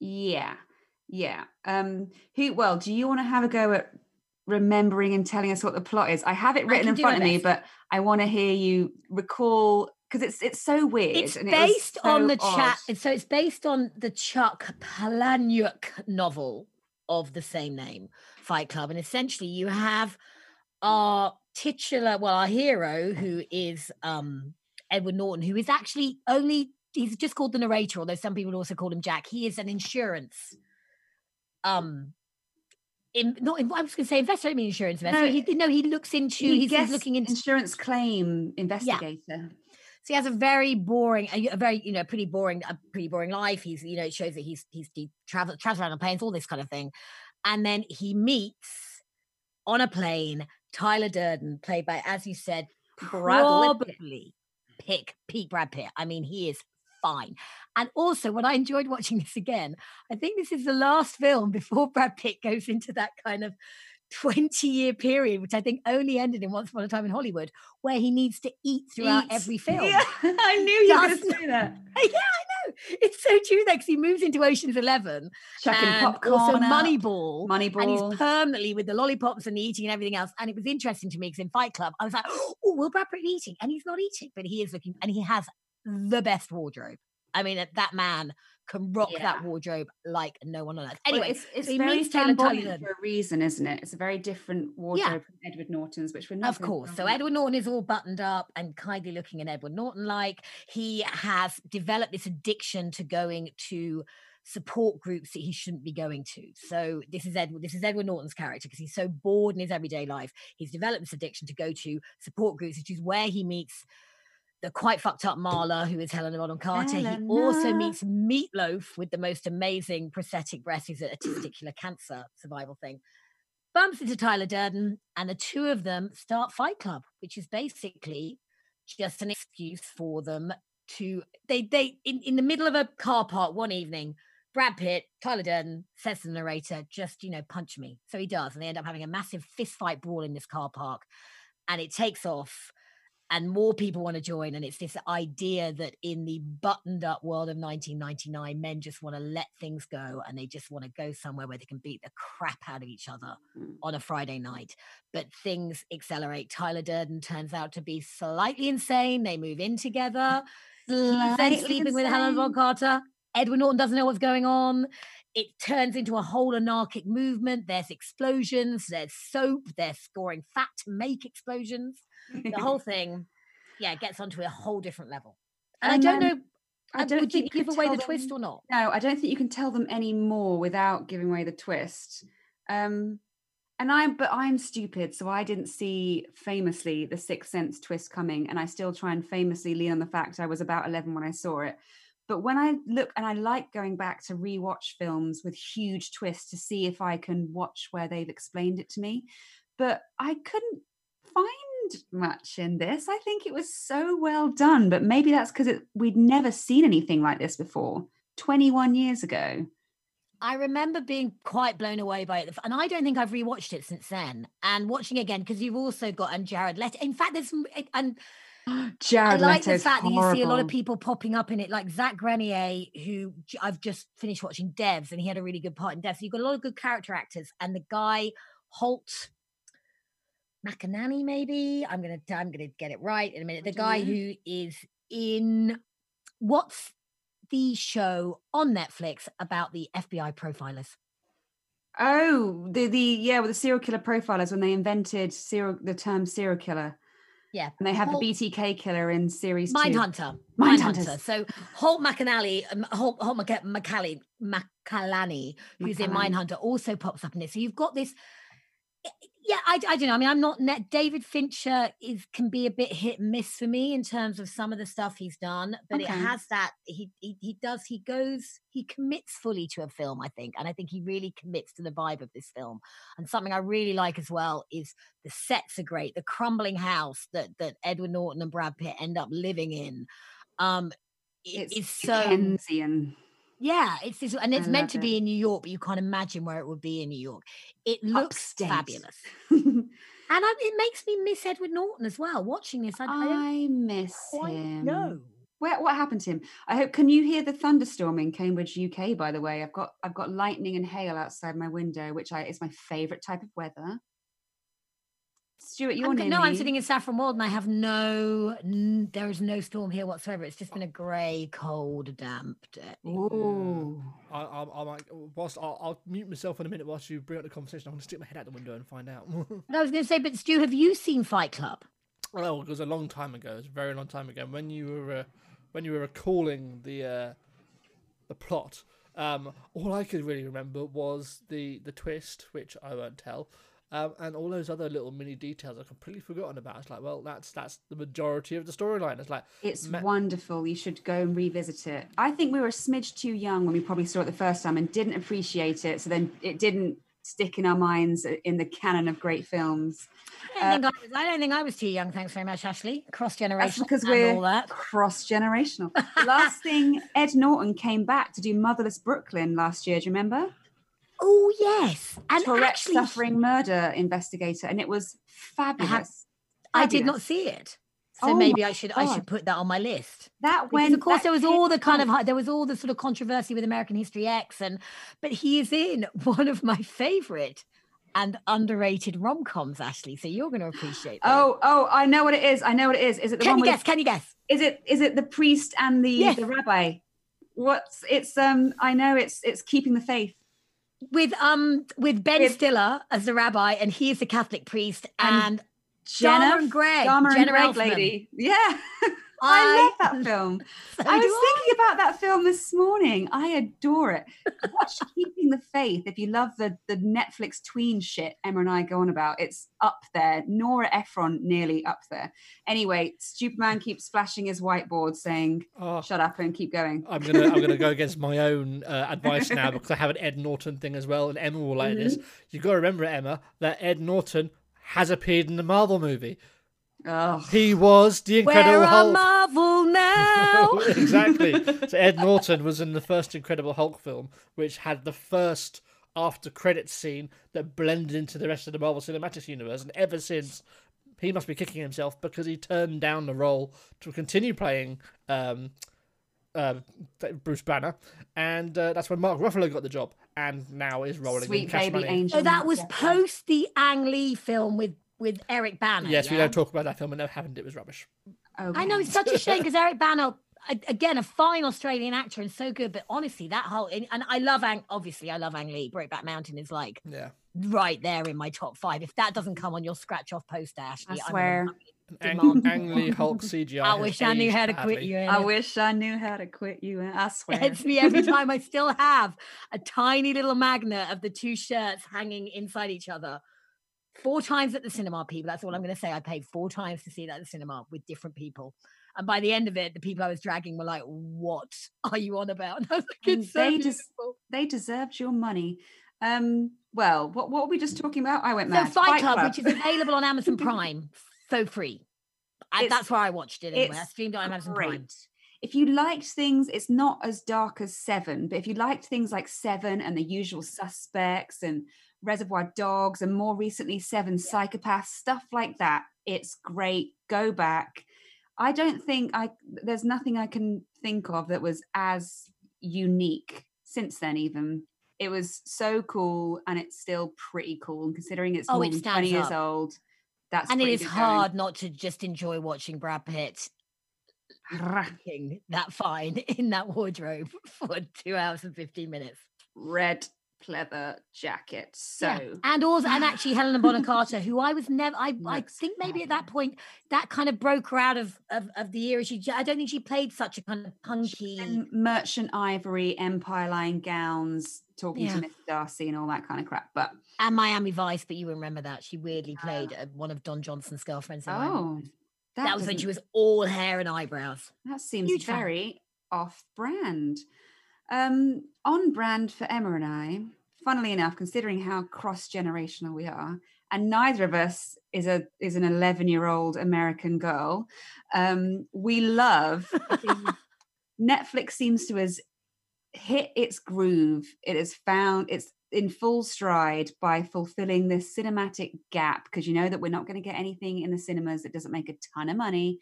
Yeah, yeah. Um, who? Well, do you want to have a go at remembering and telling us what the plot is? I have it written in front of me, but I want to hear you recall because it's it's so weird. It's and it based on the chat. So it's based on the Chuck Palahniuk novel of the same name, Fight Club. And essentially, you have our titular, well, our hero, who is um, Edward Norton, who is actually only, he's just called the narrator, although some people also call him Jack. He is an insurance. Um, in, not in, I was going to say investor. I mean insurance investor. No, he, no, he looks into. He he's, he's looking into insurance claim investigator. So he has a very boring, a, a very you know pretty boring, a pretty boring life. He's you know it shows that he's he's he travel travels around on planes, all this kind of thing, and then he meets on a plane Tyler Durden, played by as you said, probably pick Pete Brad Pitt. I mean, he is fine. And also, when I enjoyed watching this again, I think this is the last film before (laughs) Brad Pitt goes into that kind of 20 year period, which I think only ended in Once Upon a Time in Hollywood, where he needs to eat throughout Eat. every film. Yeah, (laughs) I knew you were going to say that. (laughs) yeah, I know. It's so true though, because he moves into Ocean's Eleven Chucking and popcorn, also out, Moneyball. And Moneyball. he's permanently with the lollipops and the eating and everything else. And it was interesting to me because in Fight Club, I was like, oh, will Brad Pitt eating? And he's not eating, but he is looking, and he has the best wardrobe. I mean, that man can rock Yeah. that wardrobe like no one on earth. Well, Anyway, it's, it's so very meets Taylor flamboyant for a reason, isn't it? It's a very different wardrobe from Edward Norton's, which we're not. Of course. So. Edward Norton is all buttoned up and kindly looking and Edward Norton like. He has developed this addiction to going to support groups that he shouldn't be going to. So this is Edward this is Edward Norton's character because he's so bored in his everyday life. He's developed this addiction to go to support groups, which is where he meets the quite fucked up Marla, who is Helena Bonham Carter. He also meets Meatloaf with the most amazing prosthetic breast, who's a testicular cancer survival thing bumps into Tyler Durden, and the two of them start Fight Club, which is basically just an excuse for them to they they in, in the middle of a car park one evening. Brad Pitt, Tyler Durden says to the narrator, just you know, punch me. So he does, and they end up having a massive fist fight brawl in this car park, and it takes off. And more people want to join, and it's this idea that in the buttoned up world of 1999, men just want to let things go and they just want to go somewhere where they can beat the crap out of each other Mm. on a Friday night. But things accelerate. Tyler Durden turns out to be slightly insane. They move in together. He's then sleeping with Helena Bonham. Carter. Edward Norton doesn't know what's going on. It turns into a whole anarchic movement. There's explosions, there's soap, they're scoring fat to make explosions. The (laughs) whole thing, yeah, gets onto a whole different level. And, And I don't know, I uh, don't would you give away the twist or not? No, I don't think you can tell them any more without giving away the twist. Um, and I'm, but I'm stupid, so I didn't see famously the Sixth Sense twist coming, and I still try and famously lean on the fact I was about eleven when I saw it. But when I look and I like going back to rewatch films with huge twists to see if I can watch where they've explained it to me. But I couldn't find much in this. I think it was so well done, but maybe that's because we'd never seen anything like this before 21 years ago. I remember being quite blown away by it, and I don't think I've rewatched it since then. And watching again because you've also got and Jared Leto. In fact, there's and Jared I like Leto's the fact horrible. that you see a lot of people popping up in it, like Zach Grenier, who I've just finished watching Devs, and he had a really good part in Devs. So you've got a lot of good character actors, and the guy Holt McAnany, maybe I'm gonna I'm gonna get it right in a minute. The guy know. who is in what's the show on Netflix about the FBI profilers? Oh, the the yeah, with the serial killer profilers when they invented serial the term serial killer. Yeah, And they have Holt- the BTK killer in series two. Mindhunter. Mindhunters. Mindhunter. So Holt McAnally, um, Holt, Holt Macalani, who's in McAlany. Mindhunter, also pops up in this. So you've got this. Yeah, I, I don't know. I mean, I'm not net. David Fincher is can be a bit hit and miss for me in terms of some of the stuff he's done, but it has that he, he he does he goes he commits fully to a film, I think, and I think he really commits to the vibe of this film. And something I really like as well is the sets are great. The crumbling house that that Edward Norton and Brad Pitt end up living in, um, it It's is so Dickensian. Yeah. It's this, and it's meant to it. be in New York, but you can't imagine where it would be in New York. It looks Upstate. fabulous, (laughs) and I, it makes me miss Edward Norton as well. Watching this, I, I I miss him. know. Where, what happened to him? I hope. Can you hear the thunderstorm in Cambridge, UK? By the way, I've got I've got lightning and hail outside my window, which I is my favourite type of weather. Stuart, you're I'm, near no, I'm sitting in Saffron Walden. and I have no, n- there is no storm here whatsoever. It's just been a grey, cold, damp day. Ooh. I, I, I might, whilst I'll, I'll mute myself in a minute whilst you bring up the conversation. I'm going to stick my head out the window and find out. (laughs) But I was going to say, but Stu, have you seen Fight Club? well, it was a long time ago. It was a very long time ago. When you were, uh, when you were recalling the, uh, the plot, um, all I could really remember was the the twist, which I won't tell. Um, and all those other little mini details I've completely forgotten about. It's like, well, that's that's the majority of the storyline. It's like, It's Ma- wonderful. You should go and revisit it. I think we were a smidge too young when we probably saw it the first time and didn't appreciate it. So then it didn't stick in our minds in the canon of great films. I don't, think I, was, I don't think I was too young. Thanks very much, Ashley. Cross That's generation because we're all that. cross generational. (laughs) last thing, Ed Norton came back to do Motherless Brooklyn last year. Do you remember? Oh yes, and Tourette actually, suffering murder investigator, and it was fabulous. I did not see it. So Oh maybe I should I should put that on my list. That when of course there was all the kind of there was all the sort of controversy with American History X and but he is in (laughs) one of my favorite and underrated rom-coms Ashley so you're going to appreciate that. Oh, oh, I know what it is. I know what it is. Is it the can one you with guess can you guess is it is it the priest and the Yes. the rabbi? What's it's um I know it's it's keeping the faith. With um with Ben With- Stiller as the rabbi and he is the Catholic priest And and Jenna Dharma and Greg Dharma and Jenna Greg Elfman. lady. Yeah. (laughs) I, love that (laughs) film. so I was do thinking about that film this morning. I adore it. Watch Keeping the Faith if you love the the Netflix tween shit Emma and I go on about. It's up there. Nora Ephron nearly up there. Anyway, stupid man keeps flashing his whiteboard saying, oh, "Shut up and keep going." I'm gonna I'm gonna go against my (laughs) own uh, advice now because I have an Ed Norton thing as well, and Emma will like this. You've got to remember, Emma, that Ed Norton has appeared in the Marvel movie. Oh, He was the Incredible Where are Hulk. Marvel now (laughs) exactly. So Ed (laughs) Norton was in the first Incredible Hulk film, which had the first after credits scene that blended into the rest of the Marvel Cinematic Universe, and ever since. He must be kicking himself because he turned down the role to continue playing um, uh, Bruce Banner, and uh, that's when Mark Ruffalo got the job, and now is rolling in sweet cash baby money. angel. So that was Yeah. post the Ang Lee film with with Eric Bana. Yes, we don't talk about that film, and never happened. It was rubbish. Oh, I know it's such a shame because Eric Bana, again, a fine Australian actor and so good. But honestly, that whole and, and I love Ang. Obviously, I love Ang Lee. Brokeback Mountain is like Yeah, right there in my top five. If that doesn't come on your scratch off poster, Ashley, I'm gonna- swear. Ang, Ang Lee Hulk CGI. I wish I knew how to quit badly. you. I wish I knew how to quit you. I (laughs) swear. It's me every (laughs) time. I still have a tiny little magnet of the two shirts hanging inside each other. Four times at the cinema, people. That's all I'm going to say. I paid four times to see that at the cinema with different people. And by the end of it, the people I was dragging were like, "What are you on about?" (laughs) And I was like, And "It's so they beautiful." just they deserved your money. Um, well, what what were we just talking about? I went so mad. Fight, Club, which is available on Amazon (laughs) Prime for free. It's- that's where I watched it anyway. I it's streamed it on Amazon Prime. great. If you liked things, it's not as dark as Seven, but if you liked things like Seven and The Usual Suspects and Reservoir Dogs and more recently Seven Psychopaths, stuff like that, it's great. Go back. I don't think I there's nothing I can think of that was as unique since then even. It was so cool and it's still pretty cool and considering it's Oh, more it than 20 stands years up. old. That's And it is pretty is good hard not to just enjoy watching Brad Pitt going. looking that fine (laughs) in that wardrobe (laughs) for two hours and 15 minutes. red pleather jacket. So Yeah. And also, and (laughs) actually, Helena Carter, who I was never, I, I think maybe at that point that kind of broke her out of of, of the era. She, I don't think she played such a kind of punky. and merchant ivory, empire line gowns, talking Yeah. to Miss Darcy and all that kind of crap. But and Miami Vice, but you remember that she weirdly played uh, one of Don Johnson's girlfriends. oh, Vice. that, was when she was all hair and eyebrows. That seems Huge fan. very off brand. Um, on brand for Emma and I, funnily enough, considering how cross generational we are, and neither of us is a is an 11 year old American girl, um, we love (laughs) Netflix seems to has hit its groove. It has found it's in full stride by fulfilling this cinematic gap because you know that we're not going to get anything in the cinemas that doesn't make a ton of money.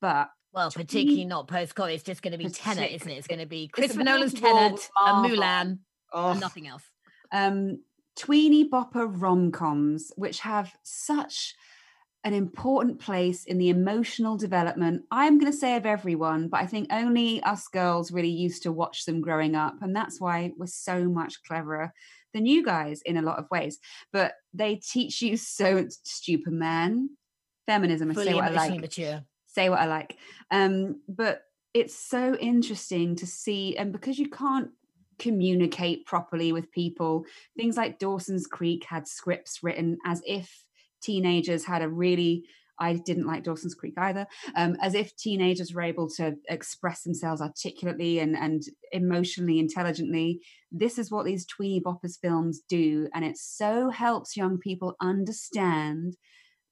But Well, particularly not post COVID. It's just going to be Tenet, isn't it? It's going to be Christopher Nolan's Tenet, and. Mulan, oh, and nothing else. um, tweeny bopper rom coms, which have such an important place in the emotional development. I'm going to say of everyone, but I think only us girls really used to watch them growing up. And that's why we're so much cleverer than you guys in a lot of ways. But they teach you so stupid man, feminism, I Fully say what I like mature. Say what I like. Um, but it's so interesting to see, and because you can't communicate properly with people, things like Dawson's Creek had scripts written as if teenagers had a really I didn't like Dawson's Creek either. Um, as if teenagers were able to express themselves articulately and, and emotionally intelligently. This is what these tweeny boppers films do. And it so helps young people understand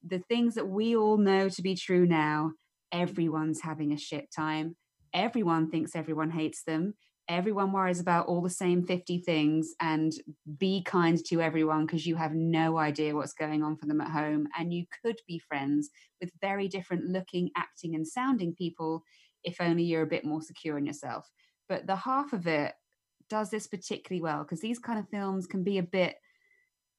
the things that we all know to be true now. Everyone's having a shit time. Everyone thinks everyone hates them. Everyone worries about all the same 50 things and be kind to everyone because you have no idea what's going on for them at home. And you could be friends with very different looking, acting, and sounding people if only you're a bit more secure in yourself. But the half of it does this particularly well because these kind of films can be a bit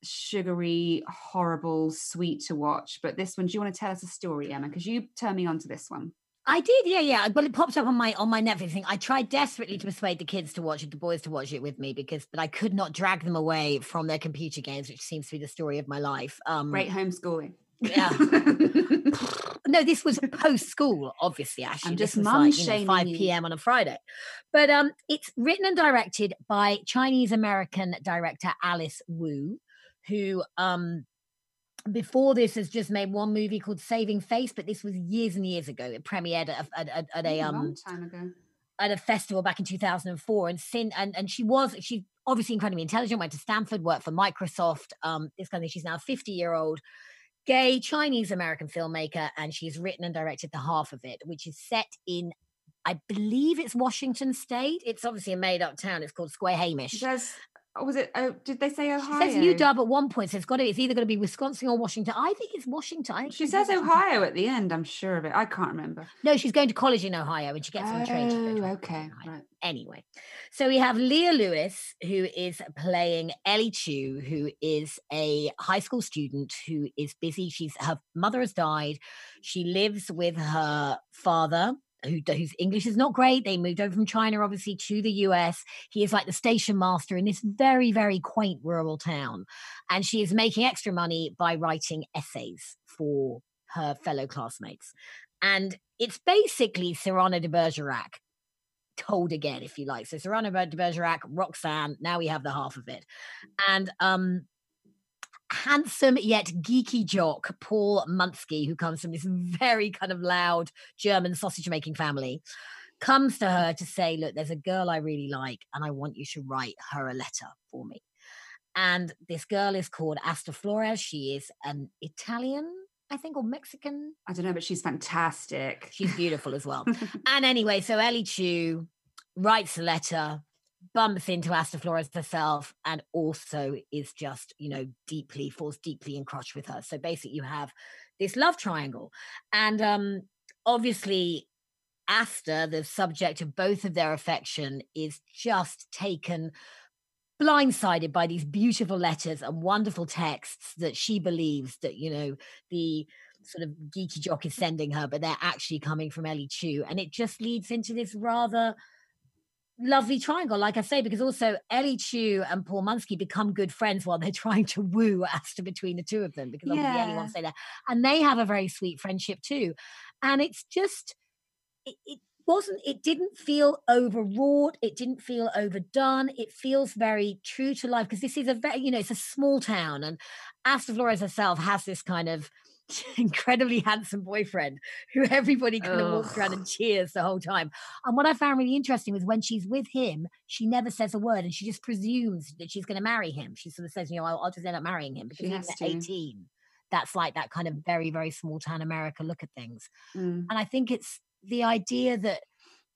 sugary, horrible, sweet to watch. But this one, do you want to tell us a story, Emma? Because you turned me on to this one. I did, yeah, yeah. Well, it popped up on my on my Netflix thing. I tried desperately to persuade the kids to watch it, the boys to watch it with me, because but I could not drag them away from their computer games, which seems to be the story of my life. Um, Great homeschooling. Yeah. (laughs) no, this was post school, obviously. Actually, just this was mum like, you know, five p.m. on a Friday, but um, it's written and directed by Chinese American director Alice Wu, who um before this has just made one movie called Saving Face, but this was years and years ago. It premiered at, a- at, at, at a a um long time ago. at a festival back in 2004 and sin and, and she was she's obviously incredibly intelligent went to stanford worked for microsoft um this kind of thing. She's now 50 year old gay chinese american filmmaker and she's written and directed the half of it which is set in i believe it's washington state. It's obviously a made-up town. It's called Squahamish. Does oh, was it? Oh, did they say she Ohio? says UW at one point, so it's got to. It's either going to be Wisconsin or Washington. I think it's Washington. Think She says Washington. Ohio at the end. I'm sure of it. I can't remember. No, she's going to college in Ohio, and she gets on the train. to to Oh, okay, right. Anyway, so we have Leah Lewis, who is playing Ellie Chu, who is a high school student who is busy. She's her mother has died. She lives with her father. Who, whose English is not great. They moved over from China, obviously, to the US. He is like the station master in this very, very quaint rural town. And she is making extra money by writing essays for her fellow classmates. And it's basically Cyrano de Bergerac told again, if you like. So Cyrano de Bergerac, Roxanne, now we have the half of it. And um handsome yet geeky jock, Paul Munsky, who comes from this very kind of loud German sausage making family, comes to her to say, Look, there's a girl I really like, and I want you to write her a letter for me. And this girl is called Aster Flores. She is an Italian, I think, or Mexican. I don't know, but she's fantastic. She's beautiful as well. (laughs) and anyway, so Ellie Chu writes a letter, bumps into Aster Flores herself, and also is just, you know, deeply, falls deeply in crush with her. So basically, you have this love triangle. And um, obviously, Aster, the subject of both of their affection, is just taken blindsided by these beautiful letters and wonderful texts that she believes that you know the sort of geeky jock is sending her but they're actually coming from ellie chu and it just leads into this rather lovely triangle like i say because also ellie chu and paul munsky become good friends while they're (laughs) trying to woo aster between the two of them because obviously yeah. ellie wants to stay there. And they have a very sweet friendship too. And it's just it, it wasn't it didn't feel overwrought. It didn't feel overdone. It feels very true to life because this is a very you know it's a small town and aster flores herself has this kind of (laughs) incredibly handsome boyfriend (laughs) who everybody kind of walks around and cheers the whole time. And what i found really interesting was when she's with him she never says a word and she just presumes that she's going to marry him. She sort of says you know i'll, I'll just end up marrying him because he's 18 that's like that kind of very very small town america look at things. Mm. and i think it's the idea that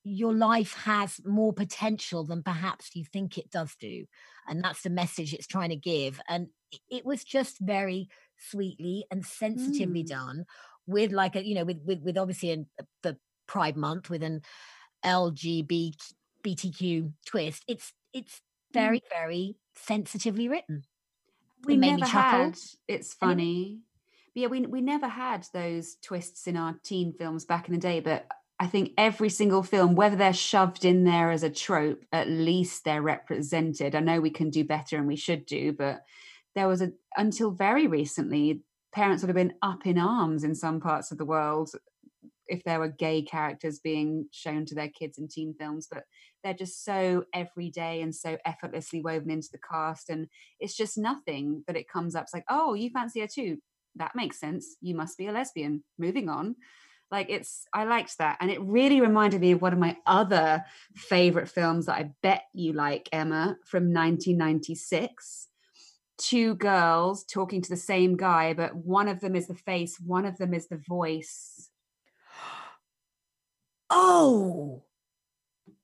your life has more potential than perhaps you think it does do. And that's the message it's trying to give. And it was just very sweetly and sensitively mm. done with like a you know with with, with obviously in the pride month with an lgbtq twist it's it's very mm. very sensitively written we never had it's funny yeah we, we never had those twists in our teen films back in the day but I think every single film, whether they're shoved in there as a trope, at least they're represented. I know we can do better and we should do, but there was a until very recently, parents would have been up in arms in some parts of the world if there were gay characters being shown to their kids in teen films, but they're just so everyday and so effortlessly woven into the cast. And it's just nothing that it comes up. It's like, oh, you fancy her too. That makes sense. You must be a lesbian. Moving on. Like it's, I liked that. And it really reminded me of one of my other favorite films that I bet you like, Emma, from 1996. Two girls talking to the same guy, but one of them is the face, one of them is the voice. (gasps) Oh,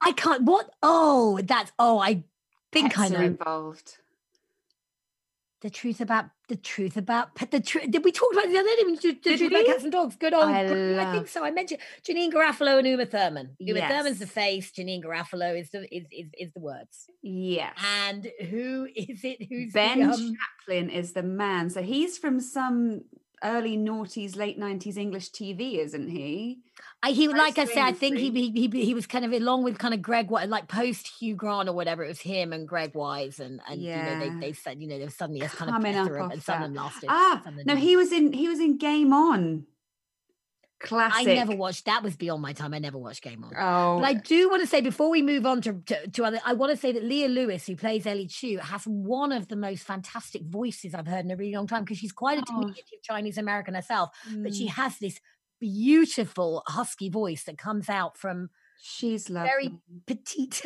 I can't. What? Oh, that's. Oh, I think Pets I know. involved the truth about the truth about the truth. Did we talk about the other day? The, the truth about cats and dogs. Good old. I, love... I, think so. I mentioned Janeane Garofalo and Uma Thurman. Uma yes. Thurman's the face. Janeane Garofalo is the is, is, is the words. Yes. And who is it? Who's Ben the, um... Chaplin is the man. So he's from some early noughties, late nineties English TV, isn't he? I, he like I said, I think he, he he he was kind of along with kind of Greg like post Hugh Grant or whatever. It was him and Greg Wise and and yeah. you know they they said you know there was suddenly a kind Coming of plethora and some of them lasted. Ah, no, he was in he was in Game On. Classic. I never watched that was beyond my time. I never watched Game On. Oh, but I do want to say before we move on to, to, to other, I want to say that Leah Lewis, who plays Ellie Chu, has one of the most fantastic voices I've heard in a really long time because she's quite a oh. diminutive Chinese American herself, mm. but she mm. has this beautiful husky voice that comes out from she's lovely. (laughs) very petite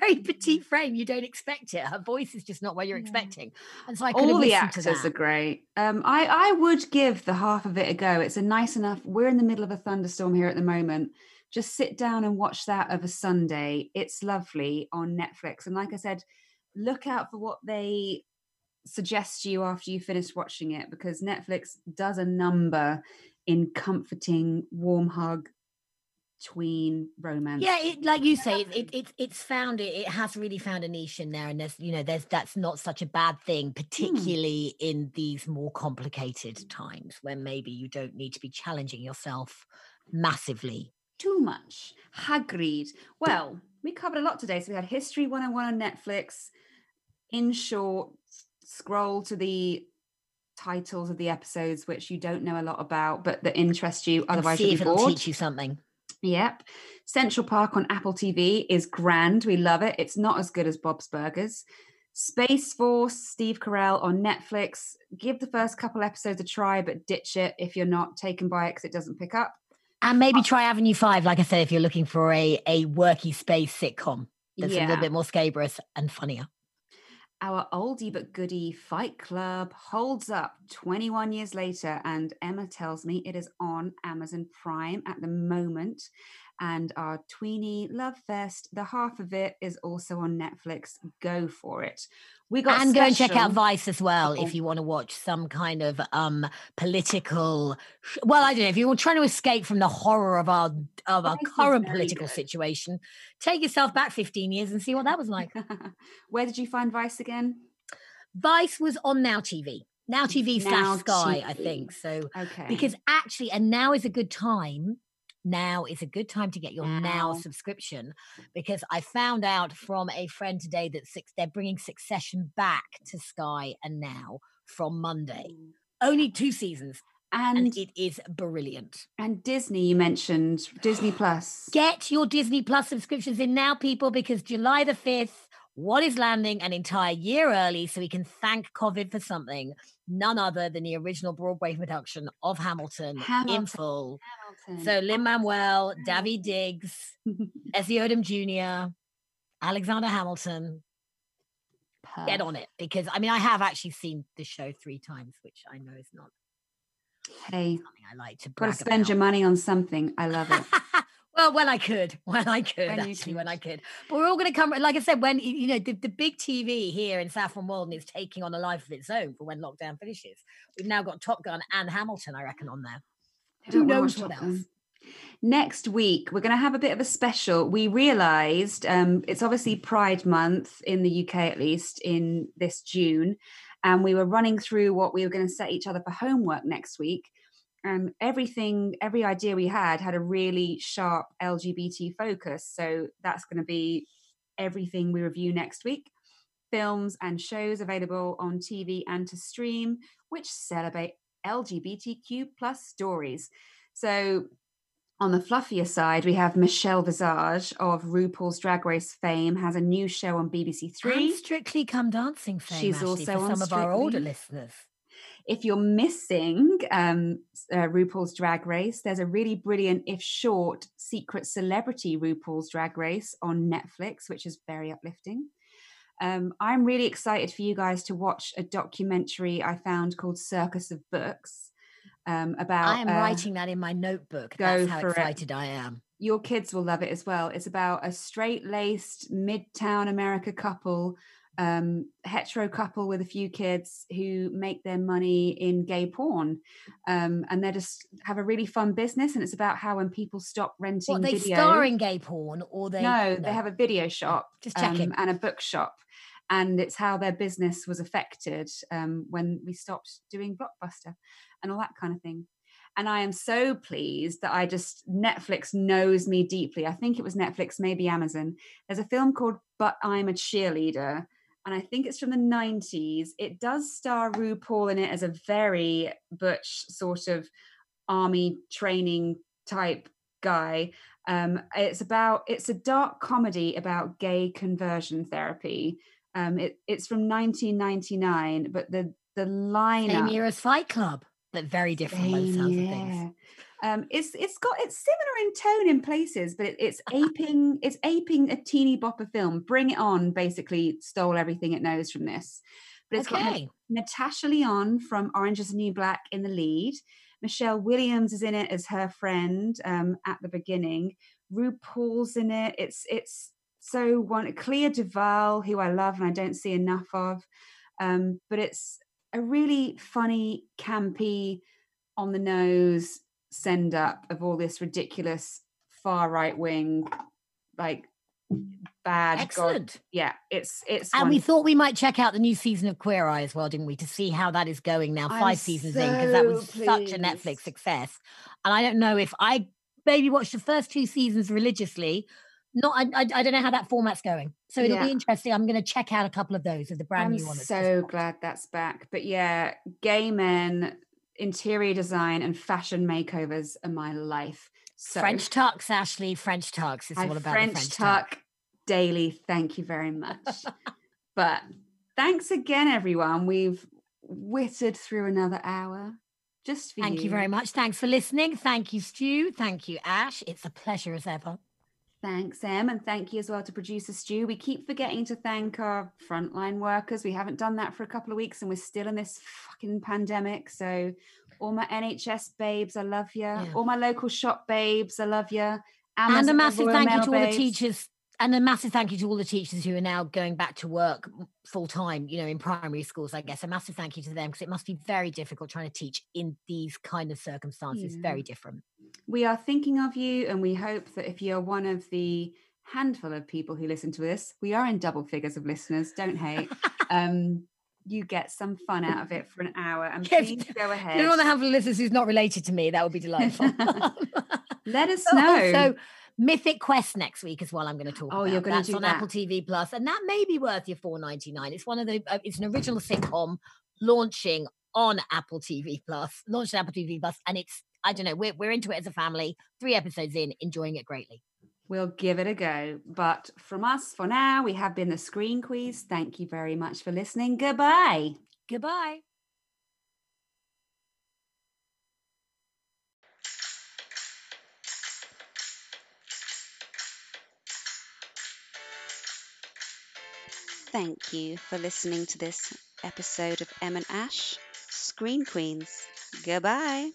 very petite frame you don't expect it. Her voice is just not what you're yeah. expecting and so i all the actors are great. Um i i would give the half of it a go. It's a nice enough we're in the middle of a thunderstorm here at the moment. Just sit down and watch that of a sunday. It's lovely on netflix and like i said look out for what they suggest you after you finish watching it because netflix does a number in comforting, warm hug, tween romance. Yeah, it, like you say, it, it, it it's found it. It has really found a niche in there, and there's you know there's that's not such a bad thing, hmm. particularly hmm. in these more complicated times when maybe you don't need to be challenging yourself massively. Too much. Hagrid. Well, we covered a lot today. So we had History 101 on one on Netflix. In short, scroll to the titles of the episodes which you don't know a lot about but that interest you otherwise see if it'll teach you something yep central park on apple tv is grand we love it it's not as good as bob's burgers Space Force, Steve Carell on Netflix. Give the first couple episodes a try, but ditch it if you're not taken by it because it doesn't pick up. And maybe uh, try Avenue Five, like I said, if you're looking for a a worky space sitcom that's a little bit more scabrous and funnier. Our oldie but goodie Fight Club holds up 21 years later, and Emma tells me it is on Amazon Prime at the moment and our tweeny love fest the half of it is also on netflix go for it we got and special... go and check out vice as well oh. if you want to watch some kind of um political well i don't know if you're trying to escape from the horror of our of our current political good. situation take yourself back 15 years and see what that was like (laughs) where did you find vice again vice was on now tv now tv slash sky TV. i think so okay because actually and now is a good time now is a good time to get your now, now subscription because I found out from a friend today that six, they're bringing Succession back to Sky and Now from Monday. Only two seasons. And, and, it is brilliant. And Disney, you mentioned Disney Plus. Get your Disney Plus subscriptions in now, people, because July the 5th, what is landing an entire year early so we can thank COVID for something? None other than the original Broadway production of Hamilton, Hamilton. in full. Hamilton. So Lin Manuel, Daveed Diggs, (laughs) Leslie Odom Jr., Alexander Hamilton. Perf. Get on it because I mean I have actually seen the show three times, which I know is not hey something I like to. Got to spend about. your money on something. I love it. (laughs) Well, when I could, (laughs) when I could, when actually, when I could. But we're all going to come, like I said, when, you know, the, the big TV here in Saffron Walden is taking on a life of its own for when lockdown finishes. We've now got Top Gun and Hamilton, I reckon, on there. Who knows what else? Next week, we're going to have a bit of a special. We realised um, it's obviously Pride Month in the UK, at least in this June. And we were running through what we were going to set each other for homework next week and everything every idea we had had a really sharp lgbt focus so that's going to be everything we review next week films and shows available on tv and to stream which celebrate lgbtq plus stories so on the fluffier side, we have Michelle Visage of RuPaul's Drag Race fame has a new show on BBC Three. And Strictly Come Dancing fame. She's also for some of our older listeners. If you're missing um, uh, RuPaul's Drag Race, there's a really brilliant, if short, secret celebrity RuPaul's Drag Race on Netflix, which is very uplifting. Um, I'm really excited for you guys to watch a documentary I found called Circus of Books. Um, about I am uh, writing that in my notebook. That's how excited it. I am. Your kids will love it as well. It's about a straight laced midtown America couple um, hetero couple with a few kids who make their money in gay porn, um, and they just have a really fun business. And it's about how when people stop renting, what, they video, star in gay porn, or they no, no. they have a video shop, just checking, um, and a bookshop. And it's how their business was affected um, when we stopped doing Blockbuster and all that kind of thing. And I am so pleased that I just Netflix knows me deeply. I think it was Netflix, maybe Amazon. There's a film called But I'm a Cheerleader, and I think it's from the 90s. It does star RuPaul in it as a very butch sort of army training type guy. Um, it's about it's a dark comedy about gay conversion therapy. Um, it, it's from 1999, but the the lineup same year as Fight Club, but very different by the sounds of things. Um, it's it's got it's similar in tone in places, but it, it's (laughs) aping it's aping a teeny bopper film. Bring It On basically stole everything it knows from this. But it's okay. got Natasha Lyonne from Orange Is the New Black in the lead. Michelle Williams is in it as her friend um, at the beginning. RuPaul's in it. It's it's so one Clea DuVall, who I love and I don't see enough of. Um, but it's a really funny, campy, on the nose send up of all this ridiculous far right wing like bad excellent God. yeah it's it's and we thought we might check out the new season of queer eye as well didn't we to see how that is going now I'm five seasons so in because that was pleased. such a netflix success and i don't know if i maybe watched the first two seasons religiously not I, I, I don't know how that format's going so it'll yeah. be interesting i'm going to check out a couple of those of the brand I'm new one so glad that's back but yeah gay men interior design and fashion makeovers are my life. So French tucks, Ashley. French tucks. It's all about French, French daily. Thank you very much. (laughs) but thanks again, everyone. We've whittered through another hour just for Thank you. you very much. Thanks for listening. Thank you, Stu. Thank you, Ash. It's a pleasure as ever. Thanks, Em, and thank you as well to producer Stu. We keep forgetting to thank our frontline workers. We haven't done that for a couple of weeks, and we're still in this fucking pandemic. So, all my NHS babes, I love you. Yeah. All my local shop babes, I love you. and a massive thank you to all the teachers and a massive thank you to all the teachers who are now going back to work full time you know in primary schools i guess a massive thank you to them because it must be very difficult trying to teach in these kind of circumstances Yeah. very different We are thinking of you, and we hope that if you're one of the handful of people who listen to this, we are in double figures of listeners. Don't hate. (laughs) um, you get some fun out of it for an hour, and if please go (laughs) ahead. you don't want to have listeners who's not related to me that would be (laughs) delightful Let us But know. Also, Mythic Quest next week as well. I'm going to talk. Oh, about. you're gonna That's do on that. Apple TV Plus, and that may be worth your 4.99. It's one of the. Uh, it's an original sitcom launching on Apple TV Plus, launched on Apple TV Plus, and it's. I don't know. We're we're into it as a family. Three episodes in, enjoying it greatly. We'll give it a go. But from us for now, we have been the Screen Queens. Thank you very much for listening. Goodbye. Goodbye. Thank you for listening to this episode of Em and Ash, Screen Queens. Goodbye.